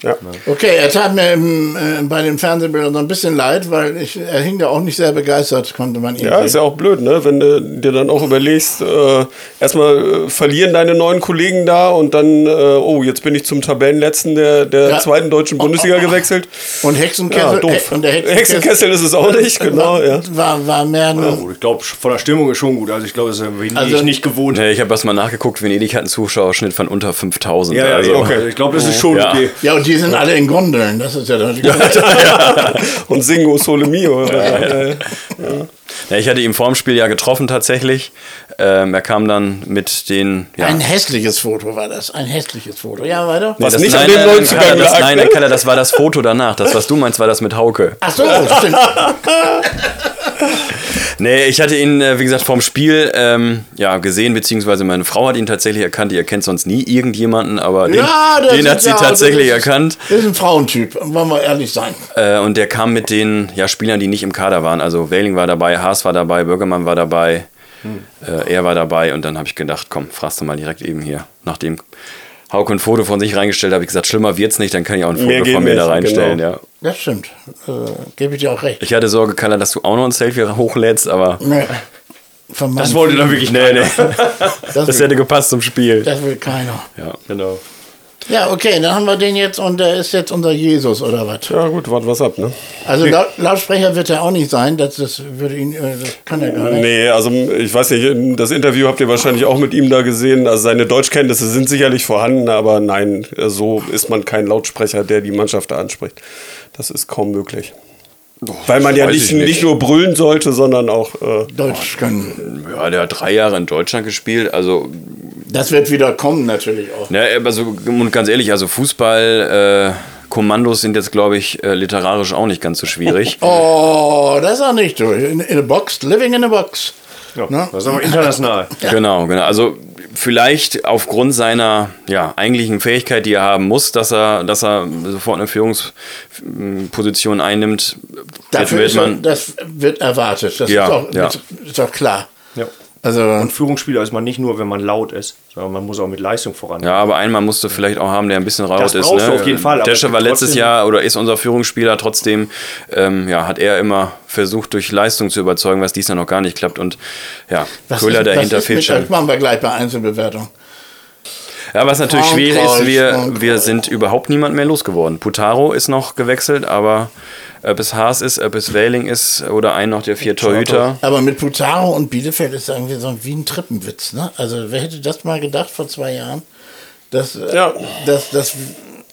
Ja. Okay, er tat mir im, äh, bei den Fernsehbildern so ein bisschen leid, weil ich, er hing da auch nicht sehr begeistert, konnte man ihn Ja, sehen. ist ja auch blöd, ne? wenn du dir dann auch überlegst, äh, erstmal äh, verlieren deine neuen Kollegen da und dann, äh, oh, jetzt bin ich zum Tabellenletzten der, der Ja. zweiten deutschen Bundesliga <laughs> gewechselt. Und Hexenkessel, Ja, doof. und der Hexenkessel, Hexenkessel ist es auch nicht, <laughs> genau, ja. war, war mehr ein, Gut, ich glaube, von der Stimmung ist schon gut. Also ich glaube, das ist Venedig Also- nicht gewohnt. Nee, ich habe das mal nachgeguckt, Venedig hat einen Zuschauerschnitt von unter 5000. Ja, ja, also, okay. Ich glaube, das ist schon Ja. okay. Ja, und die sind alle in Gondeln. Das ist ja dann <laughs> Und singen O Sole Mio. Ja, ja. Ja, ich hatte ihn vorm Spiel ja getroffen tatsächlich. Ähm, er kam dann mit den. Ja, Ein hässliches Foto war das. Ein hässliches Foto. Ja, weiter. Was das, nicht nein, an dem nein, Kalle, das, lag, nein, ne? nein, Kalle, das war das Foto danach. Das, was du meinst, war das mit Hauke. Ach so, stimmt. <laughs> Nee, ich hatte ihn, äh, wie gesagt, vorm Spiel ähm, ja, gesehen, beziehungsweise meine Frau hat ihn tatsächlich erkannt. Die erkennt sonst nie irgendjemanden, aber den, Ja, den hat sie ja- tatsächlich das ist- erkannt. Das ist ein Frauentyp, wollen wir ehrlich sein. Äh, und der kam mit den ja, Spielern, die nicht im Kader waren. Also Wehling war dabei, Haas war dabei, Bürgermann war dabei, äh, er war dabei. Und dann habe ich gedacht, komm, fragst du mal direkt eben hier. Nachdem Hauke ein Foto von sich reingestellt hat, habe ich gesagt, schlimmer wird's nicht, dann kann ich auch ein Foto Mehr von mir da reinstellen. genau. Ja. Das stimmt. Äh, Gebe ich dir auch recht. Ich hatte Sorge, Kalle, dass du auch noch ein Selfie hochlädst, aber Nee. Von meinem Das wollte dann wirklich nee, nee, <laughs> das, das hätte gepasst zum Spiel. das will keiner. Ja. Genau. Ja, okay, dann haben wir den jetzt und der ist jetzt unser Jesus oder was? Ja, gut, wart was ab, ne? Also laut, Lautsprecher wird er auch nicht sein, das, das würde ihn, äh, das kann er gar nicht. Nee, also ich weiß nicht, das Interview habt ihr wahrscheinlich auch mit ihm da gesehen. Also seine Deutschkenntnisse sind sicherlich vorhanden, aber nein, so ist man kein Lautsprecher, der die Mannschaft da anspricht. Das ist kaum möglich. Weil man ja nicht, ich nicht. nicht nur brüllen sollte, sondern auch. Äh, Deutsch können. ja, der hat drei Jahre in Deutschland gespielt, also Das wird wieder kommen natürlich auch. Ja, also und ganz ehrlich, also Fußball, äh, Kommandos sind jetzt, glaube ich, äh, literarisch auch nicht ganz so schwierig. <laughs> Oh, das ist auch nicht so. In, in a box, living in a box. Ja, Ne? Das ist aber international. <laughs> Genau, genau. Also vielleicht aufgrund seiner ja, eigentlichen Fähigkeit, die er haben muss, dass er, dass er sofort eine Führungsposition einnimmt, Dafür wird ist er, man. das wird erwartet. Das Ja, ist, auch, ja. ist auch klar. Ja. Also, Und Führungsspieler ist man nicht nur, wenn man laut ist, sondern man muss auch mit Leistung voran. Ja, aber einmal musst du vielleicht auch haben, der ein bisschen raus Das ist. brauchst Ne? du auf jeden Fall, Desche war letztes Jahr oder ist unser Führungsspieler. Trotzdem ähm, ja, hat er immer versucht, durch Leistung zu überzeugen, was dies ja noch gar nicht klappt. Und ja, was Köhler ist- dahinter fehlt mit, schon. Das machen wir gleich bei Einzelbewertung. Ja, was natürlich schwierig ist, wir, wir sind überhaupt niemand mehr losgeworden. Putaro ist noch gewechselt, aber ob es Haas ist, ob es Wähling ist oder ein noch der vier Torhüter. Aber mit Putaro und Bielefeld ist das irgendwie so wie ein Trippenwitz. Ne? Also, wer hätte das mal gedacht vor zwei Jahren? Dass, äh, Ja. dass, dass,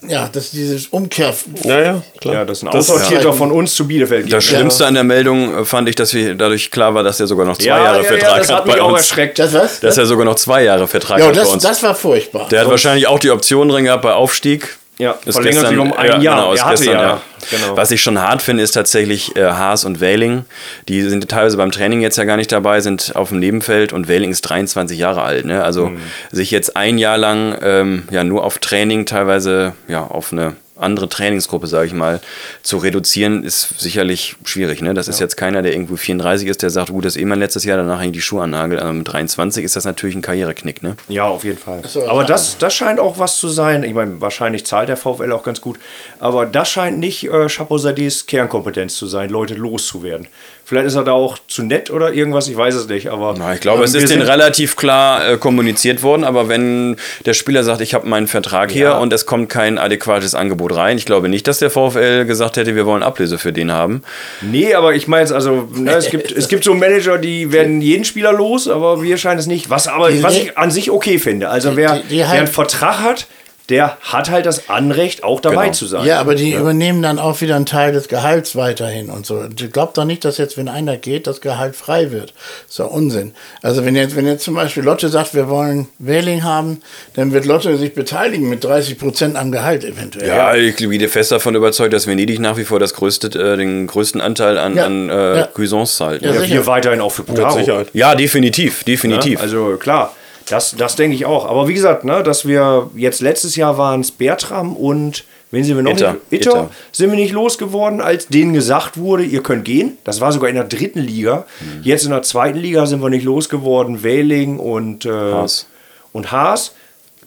ja, dass dieses Umkehr. ja, ja, klar. Ja, das ist ein Aussortierter von uns zu Bielefeld geht. Das Schlimmste an der Meldung äh, fand ich, dass wir dadurch klar war, dass er sogar noch zwei ja, Jahre ja, ja, Vertrag das hat hat mich bei auch uns. erschreckt. Das was? Dass er sogar noch zwei Jahre Vertrag ja, hat bei das, uns. das war furchtbar. der hat wahrscheinlich auch die Option drin gehabt bei Aufstieg. Ja, Ist verlängert sich um ein ja, Jahr. Genau, Er hatte gestern, ja, ja. genau. Was ich schon hart finde, ist tatsächlich äh, Haas und Wähling. Die sind teilweise beim Training jetzt ja gar nicht dabei, sind auf dem Nebenfeld und Wähling ist 23 Jahre alt. Ne? Also Mhm. sich jetzt ein Jahr lang ähm, ja nur auf Training, teilweise ja auf eine andere Trainingsgruppe, sage ich mal, zu reduzieren, ist sicherlich schwierig. Ne? Das ist jetzt keiner, der irgendwo 34 ist, der sagt, gut, das ist eh mein letztes Jahr, danach hängt die Schuhe an Nagel. Aber mit 23 ist das natürlich ein Karriereknick. Ne? Ja, auf jeden Fall. so, aber ja. das, das scheint auch was zu sein. Ich meine, wahrscheinlich zahlt der VfL auch ganz gut. Aber das scheint nicht äh, Chapeau-Sadis Kernkompetenz zu sein, Leute loszuwerden. Vielleicht ist er da auch zu nett oder irgendwas, ich weiß es nicht. Aber Na, ich glaube, ähm, es ist denen relativ klar äh, kommuniziert worden, aber wenn der Spieler sagt, ich habe meinen Vertrag hier Ja. und es kommt kein adäquates Angebot rein, ich glaube nicht, dass der VfL gesagt hätte, wir wollen Ablöse für den haben. Nee, aber ich meine jetzt, also, ne, es, gibt, es gibt so Manager, die werden jeden Spieler los, aber wir scheinen es nicht. Was aber, was ich an sich okay finde. Also wer, die- die wer einen Vertrag hat, der hat halt das Anrecht, auch dabei Genau. zu sein. Ja, aber die übernehmen dann auch wieder einen Teil des Gehalts weiterhin und so. Und Ich glaube doch nicht, dass jetzt, wenn einer geht, das Gehalt frei wird. ist doch Unsinn. Also wenn jetzt, wenn jetzt zum Beispiel Lotte sagt, wir wollen Wähling haben, dann wird Lotte sich beteiligen mit 30 Prozent am Gehalt eventuell. Ja, ich bin fest davon überzeugt, dass Venedig nach wie vor das größte, äh, den größten Anteil an, Ja. an äh, Ja. Cuisance zahlt. Ja? Ja, wir weiterhin auch für Putaro. Sicherheit. Ja, definitiv, definitiv. Ja, also klar, das, das denke ich auch. Aber wie gesagt, ne, dass wir jetzt letztes Jahr waren es Bertram und wen sind wir noch? Itter. nicht? Itter. Itter. Sind wir nicht losgeworden, als denen gesagt wurde, ihr könnt gehen. Das war sogar in der dritten Liga. Mhm. Jetzt in der zweiten Liga sind wir nicht losgeworden. Wähling und äh, Haas. Und Haas.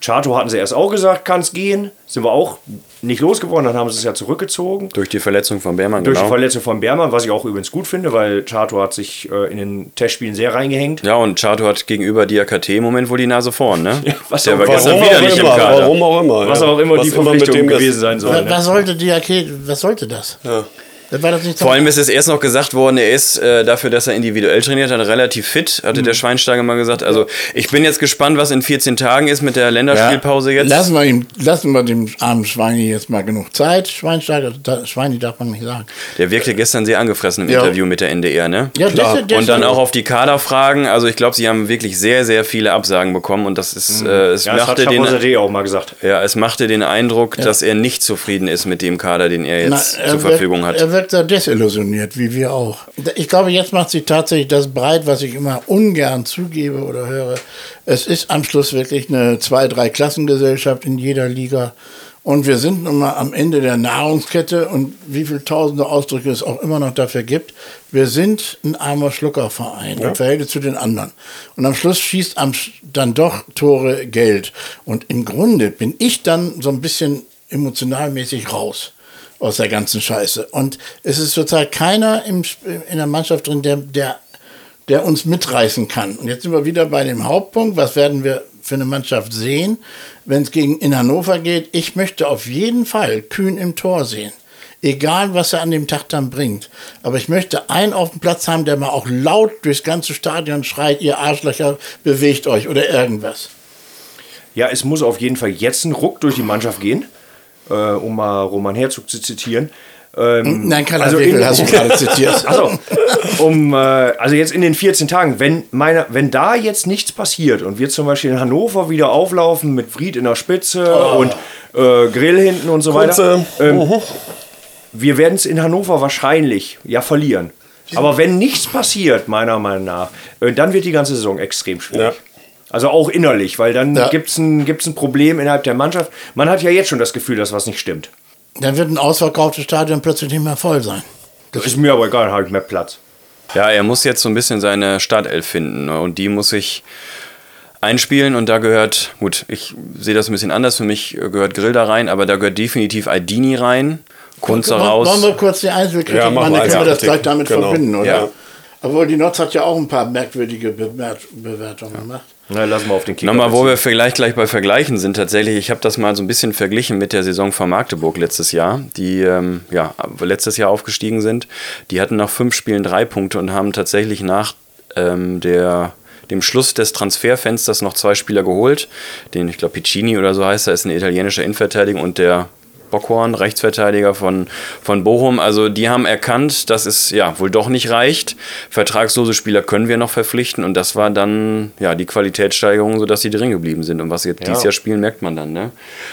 Chato hatten sie erst auch gesagt, kann es gehen. Sind wir auch nicht losgeworden, dann haben sie es ja zurückgezogen. Durch die Verletzung von Beermann, Durch genau. die Verletzung von Bermann, was ich auch übrigens gut finde, weil Chato hat sich äh, in den Testspielen sehr reingehängt. ja, und Chato hat gegenüber Diakate im Moment wohl die Nase vorn, ne? was Der auch- war gestern wieder nicht im immer, Kader. warum auch immer. Was ja. auch immer Was die mit Verpflichtung gewesen sein soll. Was, Ne? was sollte die Arcade, was sollte das? Ja. War das nicht so? Vor allem ist es erst noch gesagt worden, er ist äh, dafür, dass er individuell trainiert hat, relativ fit, hatte Mhm. der Schweinsteiger mal gesagt. Also ich bin jetzt gespannt, was in 14 Tagen ist mit der Länderspielpause jetzt. Lassen wir, ihm, lassen wir dem armen Schweini jetzt mal genug Zeit. Schweinsteiger, da, Schweini darf man nicht sagen. Der wirkte gestern sehr angefressen im Ja. Interview mit der NDR, ne? Ja, das, das, Und dann auch auf die Kaderfragen. Also ich glaube, sie haben wirklich sehr, sehr viele Absagen bekommen und das ist, äh, es Ja, das hat machte den, auch mal gesagt. ja, es machte den Eindruck, dass er nicht zufrieden ist mit dem Kader, den er Na, jetzt er zur Verfügung hat. Er wirkt sehr desillusioniert, wie wir auch. Ich glaube, jetzt macht sich tatsächlich das breit, was ich immer ungern zugebe oder höre. Es ist am Schluss wirklich eine zwei-, drei Klassengesellschaft in jeder Liga. Und wir sind nun mal am Ende der Nahrungskette und wie viele tausende Ausdrücke es auch immer noch dafür gibt. Wir sind ein armer Schluckerverein im Verhältnis zu den anderen. Und am Schluss schießt am, dann doch Tore Geld. Und im Grunde bin ich dann so ein bisschen emotionalmäßig raus aus der ganzen Scheiße. Und es ist zurzeit keiner im, in der Mannschaft drin, der, der, der uns mitreißen kann. Und jetzt sind wir wieder bei dem Hauptpunkt. Was werden wir für eine Mannschaft sehen, wenn es gegen in Hannover geht? Ich möchte auf jeden Fall Kühn im Tor sehen. Egal, was er an dem Tag dann bringt. Aber ich möchte einen auf dem Platz haben, der mal auch laut durchs ganze Stadion schreit, ihr Arschlöcher, bewegt euch oder irgendwas. Ja, es muss auf jeden Fall jetzt ein Ruck durch die Mannschaft gehen, äh, um mal Roman Herzog zu zitieren. Ähm, Nein, Karl also Wickel in- hast du gerade <laughs> zitiert. Also, um, äh, also jetzt in den 14 Tagen, wenn, meine, wenn da jetzt nichts passiert und wir zum Beispiel in Hannover wieder auflaufen mit Fried in der Spitze und äh, Grill hinten und so Kurze, weiter, ähm, wir werden es in Hannover wahrscheinlich ja verlieren. Aber wenn nichts passiert, meiner Meinung nach, äh, dann wird die ganze Saison extrem schwierig. Ja. Also auch innerlich, weil dann Ja. gibt es ein, gibt's ein Problem innerhalb der Mannschaft. Man hat ja jetzt schon das Gefühl, dass was nicht stimmt. Dann wird ein ausverkauftes Stadion plötzlich nicht mehr voll sein. Das ist mir aber egal, habe ich mehr Platz. Ja, er muss jetzt so ein bisschen seine Startelf finden ne? und die muss sich einspielen und da gehört, gut, ich sehe das ein bisschen anders, für mich gehört Grill da rein, aber da gehört definitiv Aldini rein, Kunze raus. Wollen wir kurz die Einzelkritik Ja, machen dann können wir das gleich damit Genau. verbinden, oder? Ja. Obwohl die Notz hat ja auch ein paar merkwürdige Bewertungen gemacht. Na, lassen wir auf den Kicker. Nochmal, wo wir vielleicht gleich bei Vergleichen sind, tatsächlich, ich habe das mal so ein bisschen verglichen mit der Saison von Magdeburg letztes Jahr, die ähm, ja, letztes Jahr aufgestiegen sind. Die hatten nach fünf Spielen drei Punkte und haben tatsächlich nach ähm, der, dem Schluss des Transferfensters noch zwei Spieler geholt. Den, ich glaube, Piccini oder so heißt er, ist ein italienischer Innenverteidiger und der Bockhorn, Rechtsverteidiger von, von Bochum. Also die haben erkannt, dass es ja wohl doch nicht reicht. Vertragslose Spieler können wir noch verpflichten und das war dann ja die Qualitätssteigerung, sodass sie drin geblieben sind. Und was sie jetzt dieses Jahr spielen, merkt man dann. Ne?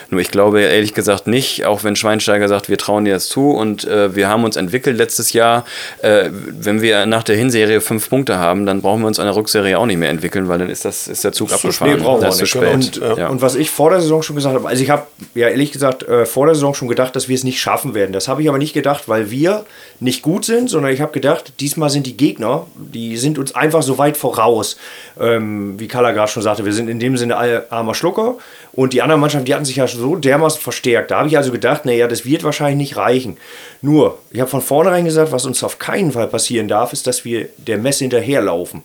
Nur ich glaube ehrlich gesagt nicht, auch wenn Schweinsteiger sagt, wir trauen dir das zu und äh, wir haben uns entwickelt letztes Jahr. Äh, wenn wir nach der Hinserie fünf Punkte haben, dann brauchen wir uns an der Rückserie auch nicht mehr entwickeln, weil dann ist, das, ist der Zug abgefahren. Nee, brauchen wir das ist zu Genau. spät. Und, ja. und was ich vor der Saison schon gesagt habe, also ich habe ja ehrlich gesagt äh, vor der Saison schon gedacht, dass wir es nicht schaffen werden. Das habe ich aber nicht gedacht, weil wir nicht gut sind, sondern ich habe gedacht, diesmal sind die Gegner, die sind uns einfach so weit voraus. Ähm, wie Kalla gerade schon sagte, wir sind in dem Sinne alle armer Schlucker und die anderen Mannschaften, die hatten sich ja so dermaßen verstärkt. Da habe ich also gedacht, naja, das wird wahrscheinlich nicht reichen. Nur, ich habe von vornherein gesagt, was uns auf keinen Fall passieren darf, ist, dass wir der Messe hinterherlaufen.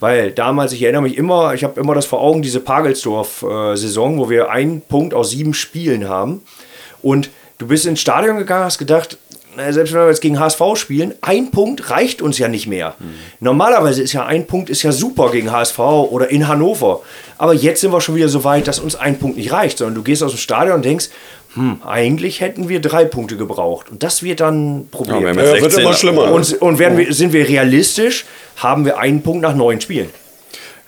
Weil damals, ich erinnere mich immer, ich habe immer das vor Augen, diese Pagelsdorf-Saison, wo wir einen Punkt aus sieben Spielen haben. Und du bist ins Stadion gegangen, hast gedacht, na, selbst wenn wir jetzt gegen HSV spielen, ein Punkt reicht uns ja nicht mehr. Normalerweise ist ja ein Punkt ist ja super gegen HSV oder in Hannover. Aber jetzt sind wir schon wieder so weit, dass uns ein Punkt nicht reicht, sondern du gehst aus dem Stadion und denkst, hm, eigentlich hätten wir drei Punkte gebraucht. Und das wird dann ein Problem. Ja, wir Ja, wird 16 immer schlimmer. und und werden wir, sind wir realistisch, haben wir einen Punkt nach neun Spielen.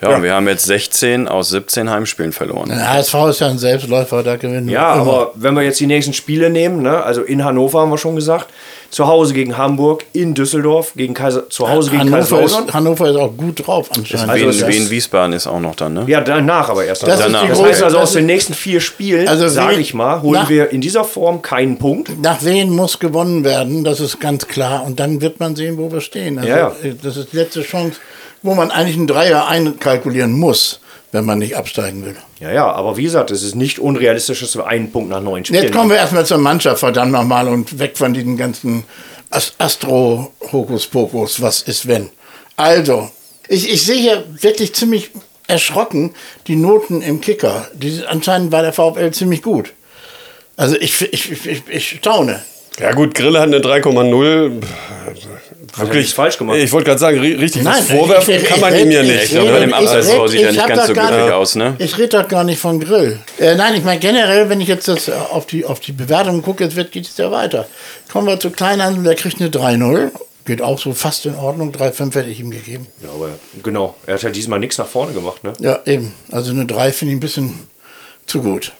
Ja, und wir haben jetzt 16 aus 17 Heimspielen verloren. Der HSV ist ja ein Selbstläufer, da gewinnen wir Ja, immer. aber wenn wir jetzt die nächsten Spiele nehmen, ne, also in Hannover haben wir schon gesagt, zu Hause gegen Hamburg, in Düsseldorf, gegen Kaiser, zu Hause gegen Hannover Kaiserslautern. ist, Hannover ist auch gut drauf anscheinend. Also Wien, Wien, Wiesbaden ist auch noch dann, ne? Ja, danach aber erst. Das danach. das heißt also, aus den nächsten vier Spielen, Also sage Wien- ich mal, holen nach- wir in dieser Form keinen Punkt. Nach wen muss gewonnen werden, das ist ganz klar. Und dann wird man sehen, wo wir stehen. Also, Ja, ja. äh, Das ist die letzte Chance, wo man eigentlich einen Dreier einkalkulieren muss, wenn man nicht absteigen will. Ja, ja, aber wie gesagt, es ist nicht unrealistisch, dass wir einen Punkt nach neun Spielen Jetzt kommen wir erstmal zur Mannschaft, verdammt nochmal, und weg von diesen ganzen As- Astro-Hokuspokus. Was ist wenn? Also, ich, ich sehe hier wirklich ziemlich erschrocken die Noten im Kicker. Die, anscheinend war der VfL ziemlich gut. Also ich, ich, ich, ich, ich staune. Ja gut, Grille hat eine 3,0. Wirklich falsch gemacht. Ich wollte gerade sagen, ri- richtig Nein, vorwerfen ich- ich- kann man ich- ihm ja ich- nicht. Ich glaube, rede- bei dem ich Abseitstor sieht er ich nicht ganz so gar glücklich nicht- aus, ne? Ich rede doch gar nicht von Grill. Äh, nein, ich meine generell, wenn ich jetzt das äh, auf die, auf die Bewertung gucke, jetzt wird, geht es ja weiter. Kommen wir zu Kleinhandel, der kriegt eine 3-0. Geht auch so fast in Ordnung. 3-5 hätte ich ihm gegeben. Ja, aber genau, er hat ja diesmal nichts nach vorne gemacht, ne? Ja, eben. Also eine 3 finde ich ein bisschen zu gut.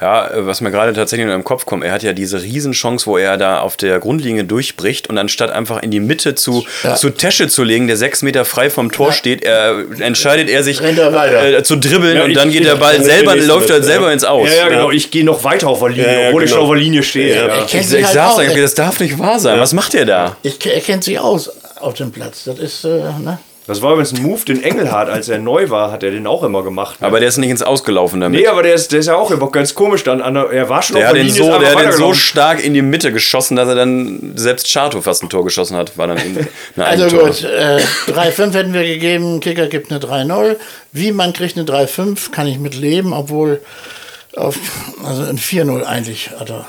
Ja, äh, was mir gerade tatsächlich noch im Kopf kommt, er hat ja diese Riesenchance, wo er da auf der Grundlinie durchbricht und anstatt einfach in die Mitte zu, Ja. zu Tesche zu legen, der sechs Meter frei vom Tor steht, er, entscheidet er sich er äh, zu dribbeln Ja, und ich- dann geht ich- der Ball selber, läuft er nächste, selber ja. ins Aus. Ja, ja, genau. Ich gehe noch weiter auf der Linie, Ja, ja, obwohl ich genau. schon auf der Linie stehe. Ja. Ja. Er kennt Ich, sich ich halt euch, das darf nicht wahr sein. Was macht ihr da? Ich, er kennt sich aus auf dem Platz. Das ist, äh, ne? Das war übrigens ein Move, den Engelhardt, als er neu war, hat er den auch immer gemacht. Ne? Aber der ist nicht ins Ausgelaufen damit. nee, aber der ist, der ist ja auch immer ganz komisch dann. An der, er war schon der auf hat der den Linie, so, der hat den so stark in die Mitte geschossen, dass er dann selbst Chato fast ein Tor geschossen hat. War dann in, <laughs> eine Also gut, äh, 3-5 hätten wir gegeben, Kicker gibt eine 3-0. Wie man kriegt eine 3-5, kann ich mit leben, obwohl auf, also ein 4-0 eigentlich hat er.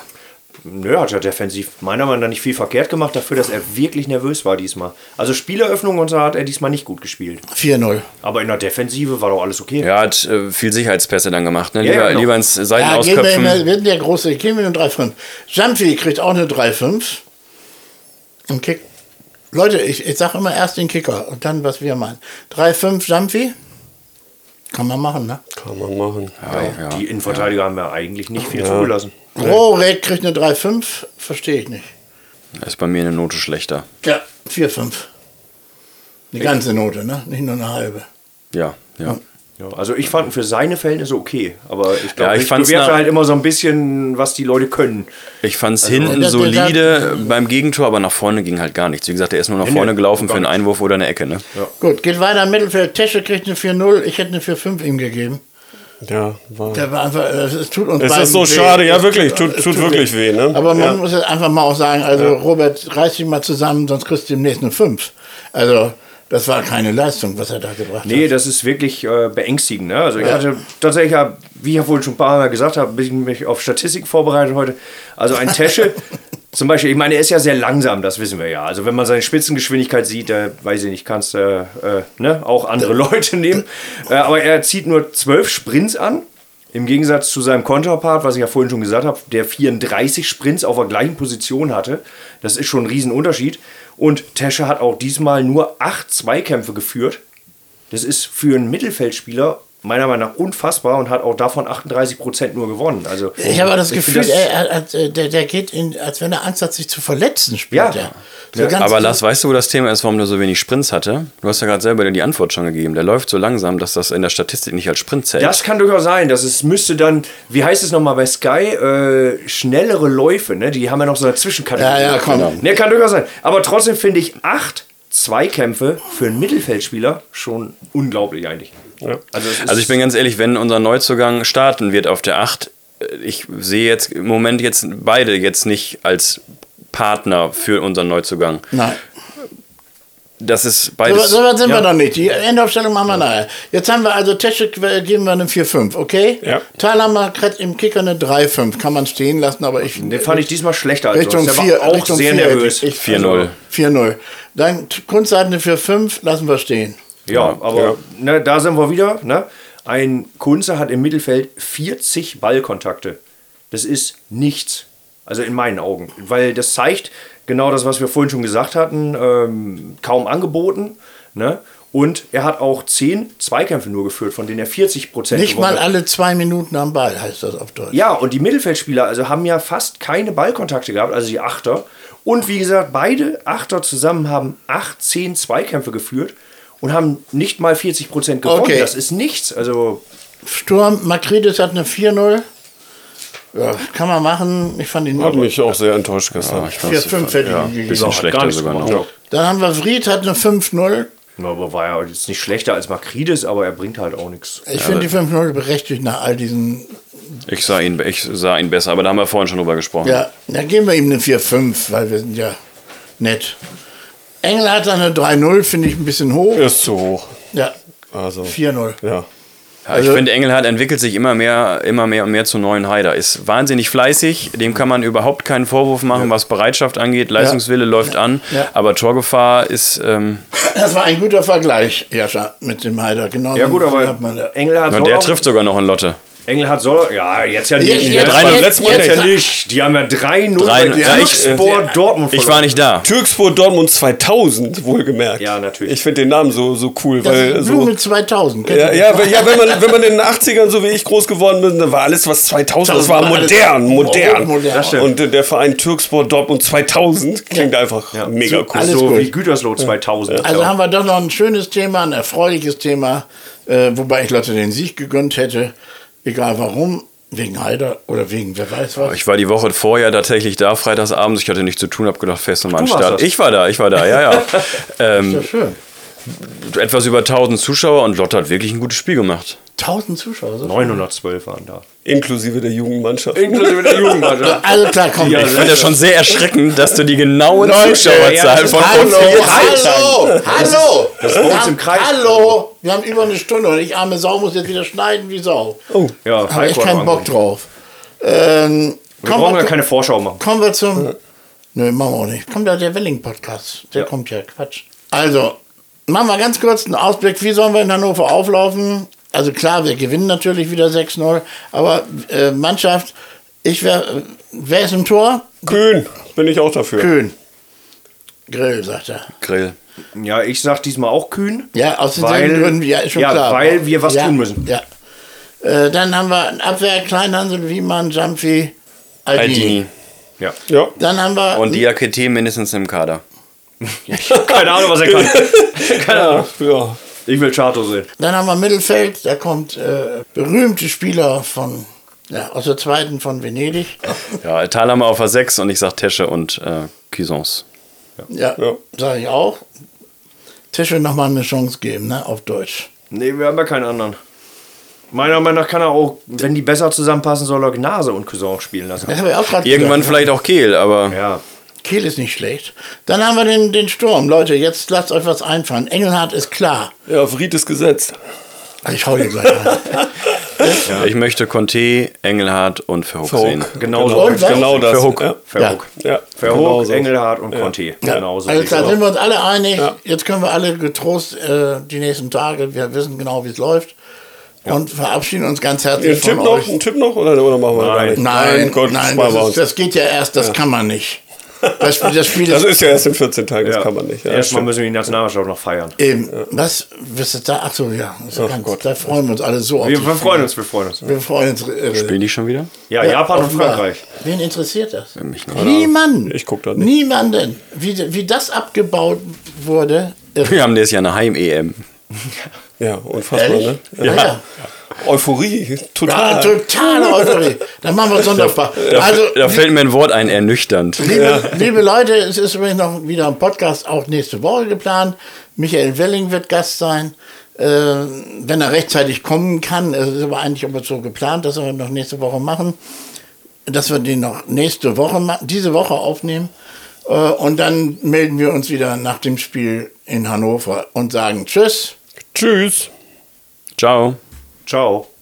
Nö, hat er defensiv meiner Meinung nach nicht viel verkehrt gemacht, dafür, dass er wirklich nervös war diesmal. Also Spieleröffnung und so hat er diesmal nicht gut gespielt. 4-0. Aber in der Defensive war doch alles okay. Er hat äh, viel Sicherheitspässe dann gemacht. Ne? Ja, Lieber, ja, genau. lieber ins Seiten Ja, gehen wir, immer, wir sind der große, gehen wir eine 3-5. Jumpy kriegt auch eine 3-5. Und Kick. Leute, ich, ich sage immer erst den Kicker und dann, was wir meinen. 3-5 Jumpy. Kann man machen, ne? Kann man machen. Ja, ja. Die Innenverteidiger haben ja eigentlich nicht viel zugelassen. Rohrek kriegt eine 3-5. Verstehe ich nicht. Das ist bei mir eine Note schlechter. Ja, 4-5. Die ganze Note, ne? Nicht nur eine halbe. Ja, ja. Ja, also ich fand für seine Verhältnisse okay, aber ich glaube, Ja, ich ich, bewerte halt immer so ein bisschen, was die Leute können. Ich fand es Also, hinten der- der- solide beim Gegentor, aber nach vorne ging halt gar nichts. Wie gesagt, er ist nur nach vorne gelaufen für einen. Einwurf oder eine Ecke. Ne? Gut, geht weiter im Mittelfeld. Tesche kriegt eine 4-0. Ich hätte eine 4-5 ihm gegeben. Ja, war. Der war einfach, äh, es tut uns Es ist so weh. schade, ja wirklich, tut, es tut wirklich weh, ne? Aber man ja. muss jetzt einfach mal auch sagen, also Robert, reiß dich mal zusammen, sonst kriegst du demnächst eine 5. Also, das war keine Leistung, was er da gebracht Nee, hat. das ist wirklich äh, beängstigend. Ne? Also ich hatte tatsächlich, ja, wie ich ja wohl schon ein paar Mal gesagt habe, bin ich mich auf Statistik vorbereitet heute. Also ein Tesche, <laughs> zum Beispiel, ich meine, er ist ja sehr langsam, das wissen wir ja. Also wenn man seine Spitzengeschwindigkeit sieht, da weiß ich nicht, kannst du äh, ne, auch andere <laughs> Leute nehmen. Äh, aber er zieht nur zwölf Sprints an. Im Gegensatz zu seinem Konterpart, was ich ja vorhin schon gesagt habe, der 34 Sprints auf der gleichen Position hatte. Das ist schon ein Riesenunterschied. Und Tesche hat auch diesmal nur acht Zweikämpfe geführt. Das ist für einen Mittelfeldspieler meiner Meinung nach unfassbar und hat auch davon 38 Prozent nur gewonnen. Also Ich habe das Gefühl, das- er, er, äh, der, der geht in, als wenn er Angst hat, sich zu verletzen, spielt Ja. er. So Ja, Aber Lars, weißt du, wo das Thema ist, warum der so wenig Sprints hatte? Du hast ja gerade selber die Antwort schon gegeben. Der läuft so langsam, dass das in der Statistik nicht als Sprint zählt. Das kann durchaus sein, dass es müsste dann, wie heißt es nochmal bei Sky, äh, schnellere Läufe, ne? Die haben ja noch so eine Zwischenkategorie. Ja, ja, komm. Ne, kann durchaus sein. Aber trotzdem finde ich acht Zweikämpfe für einen Mittelfeldspieler schon unglaublich eigentlich. Also, es ist, Also ich bin ganz ehrlich, wenn unser Neuzugang starten wird auf der 8, äh, ich sehe jetzt im Moment jetzt beide jetzt nicht als Partner für unseren Neuzugang. Nein. Das ist So, beides. so weit sind ja. wir noch nicht. Die Endaufstellung machen wir nachher. Jetzt haben wir also Tesche äh, geben wir eine 4-5, okay? Ja. Thalhammer kriegt im Kicker eine 3-5. Kann man stehen lassen, aber ich. den fand ich diesmal schlechter als Richtung sonst. Der 4, war auch Richtung sehr 4 nervös. hätte ich- 4-0. 4-0. Dann Kunst hat eine 4-5, lassen wir stehen. Ja, aber ja. Ne, da sind wir wieder. Ne? Ein Kunze hat im Mittelfeld 40 Ballkontakte. Das ist nichts. Also in meinen Augen. Weil das zeigt genau das, was wir vorhin schon gesagt hatten. Ähm, kaum angeboten. Ne? Und er hat auch 10 Zweikämpfe nur geführt, von denen er 40 Prozent Nicht mal alle zwei Minuten am Ball, heißt das auf Deutsch. Ja, und die Mittelfeldspieler also haben ja fast keine Ballkontakte gehabt, also die Achter. Und wie gesagt, beide Achter zusammen haben 18 Zweikämpfe geführt und haben nicht mal 40 Prozent gewonnen. Okay. Das ist nichts. Also Sturm, Makridis hat eine 4-0. Ja, kann man machen. Ich fand ihn Hat mich auch sehr enttäuscht gestern. ich fand's- 4-5 hätte ich ja, ihm gegeben. bisschen schlechter sogar noch. Dann haben wir Vried, hat eine 5-0. Ja, aber war ja jetzt nicht schlechter als Makridis, aber er bringt halt auch nichts. Ich finde die 5-0 berechtigt nach all diesen. Ich sah, ihn, ich sah ihn besser, aber da haben wir vorhin schon drüber gesprochen. Ja, dann geben wir ihm eine 4-5, weil wir sind ja nett. Engel hat eine 3-0, finde ich ein bisschen hoch. Ist zu hoch. Ja, Also, 4-0. ja. Ja, ich finde, Engelhardt entwickelt sich immer mehr, immer mehr und mehr zu neuen Haider. Ist wahnsinnig fleißig, dem kann man überhaupt keinen Vorwurf machen, was Bereitschaft angeht. Leistungswille läuft an, Ja. aber Torgefahr ist. Ähm, Das war ein guter Vergleich, Jascha, mit dem Heider. Genau Ja so gut, aber hat man da. Engelhardt und der trifft sogar noch in Lotte. Engelhardt soll, ja, jetzt ja nicht. Jetzt- ne? jetzt- Beim jetzt- letzten Mal jetzt- ja nicht. Die haben ja 3-0 Drei- bei ja, ich- Türkspor Dortmund Ich war nicht da. Türkspor Dortmund 2000, wohlgemerkt. Ja, natürlich. Ich finde den Namen so, so cool, Das weil ist so. Blume 2000. kennt Ja, ihr ja, ja wenn, man, wenn man in den 80ern so wie ich groß geworden bin, dann war alles, was 2000, das war war modern, modern. modern. Und äh, der Verein Türkspor Dortmund 2000 klingt einfach mega so, cool. alles so gut. wie Gütersloh 2000. Also ja. haben wir doch noch ein schönes Thema, ein erfreuliches Thema, äh, wobei ich Leute den Sieg gegönnt hätte, egal warum, wegen Heider oder wegen wer weiß was. Ich war die Woche vorher tatsächlich da, freitagsabends. Ich hatte nichts zu tun, habe gedacht, fest nochmal an Du Start. das. Ich war da, ich war da, ja, ja. <laughs> ähm, Ja, schön. etwas über 1000 Zuschauer und Lotte hat wirklich ein gutes Spiel gemacht. 1000 Zuschauer. So. 912 waren da. Inklusive der Jugendmannschaft. Inklusive der Jugendmannschaft. <laughs> Also klar, komm. Ja, Ich finde das schon sehr erschreckend, dass du die genauen Leute, Zuschauerzahlen von Hallo, hallo, hallo. das ist bei uns im Kreis. Hallo, wir haben über eine Stunde und ich arme Sau muss jetzt wieder schneiden wie Sau. Oh, Ja, Habe ich keinen Bock drauf. Ähm, Wir brauchen wir- ja keine Vorschau machen. Kommen wir zum. Nö, machen wir auch nicht. Kommt ja der Welling-Podcast. Der Ja. kommt ja. Quatsch. Also, machen wir ganz kurz einen Ausblick. Wie sollen wir in Hannover auflaufen? Also klar, wir gewinnen natürlich wieder 6-0. Aber äh, Mannschaft, ich wäre. Wer ist im Tor? Kühn, bin ich auch dafür. Köhn. Grill, sagt er. Grill. Ja, ich sag diesmal auch kühn. Ja, aus den Weil- selben Gründen. Ja, ist schon ja, klar. weil wir was ja, tun müssen. Ja. Äh, dann haben wir Abwehr, Kleinhansel, Wiemann, Jumpy, Aldini. Altini. Ja. Ja. Dann haben wir. Und Diakete mindestens im Kader. <laughs> Keine Ahnung, was er kann. <laughs> Keine Ahnung. ja. Ich will Chato sehen. Dann haben wir Mittelfeld, da kommt äh, berühmte Spieler von, ja, aus der zweiten von Venedig. Ja, Thalhammer auf der 6 und ich sag Tesche und äh, Cuisance. Ja, Ja. sage ich auch. Tische nochmal eine Chance geben, ne, auf Deutsch. Nee, wir haben ja keinen anderen. Meiner Meinung nach kann er auch, wenn die besser zusammenpassen, soll er Gnase und Cousin spielen lassen. Das habe ich auch gerade Irgendwann gesagt, vielleicht auch Kehl, aber Ja. Kehl ist nicht schlecht. Dann haben wir den, den Sturm. Leute, jetzt lasst euch was einfallen. Engelhardt ist klar. Ja, Fried ist gesetzt. Ich hau dir gleich an. <laughs> ich möchte Conte, Engelhardt und Verhoek Verhoek. sehen. Genau so. Und was? Genau das. Verhoek. Ja. Verhoek. Ja. Verhoek, Genau so. Engelhardt und Conte. Ja, Genau so. also klar, sind wir uns alle einig. Ja. Jetzt können wir alle getrost äh, die nächsten Tage, wir wissen genau, wie es läuft. Und verabschieden uns ganz herzlich Ein Tipp von noch? euch. Ein Tipp noch? Oder, oder machen wir Nein. gar nicht? Nein, Gott, nein, wir das, ist, das geht ja erst, das kann man nicht. Das, das Spiel Das ist ist ja erst in 14 Tagen, das Ja. kann man nicht. Ja, Erstmal müssen wir die Nationalmannschaft noch feiern. eben, was, was ist da? Ach so, ja, ist ganz, da freuen wir uns alle so. auf Wir, das wir Spiel. freuen uns, wir freuen uns. Wir freuen uns. Äh, Spielen die schon wieder? Ja, Japan und. Frankreich. Wen interessiert das? Niemanden. Ich guck da nicht. Niemanden. Wie, wie das abgebaut wurde. irre. Wir haben das ja eine Heim-EM. Ja, unfassbar, Ehrlich? ne? Ja. Ja. Euphorie, Ja, total. totale Euphorie. Dann machen wir Sonderfach. Also, Da fällt mir ein Wort ein, ernüchternd. liebe, liebe Leute, es ist übrigens noch wieder ein Podcast auch nächste Woche geplant. Michael Welling wird Gast sein. Äh, wenn er rechtzeitig kommen kann, es ist aber eigentlich aber so geplant, dass wir noch nächste Woche machen, dass wir den noch nächste Woche, diese Woche aufnehmen. Äh, und dann melden wir uns wieder nach dem Spiel in Hannover und sagen Tschüss. Tschüss. Ciao. Ciao.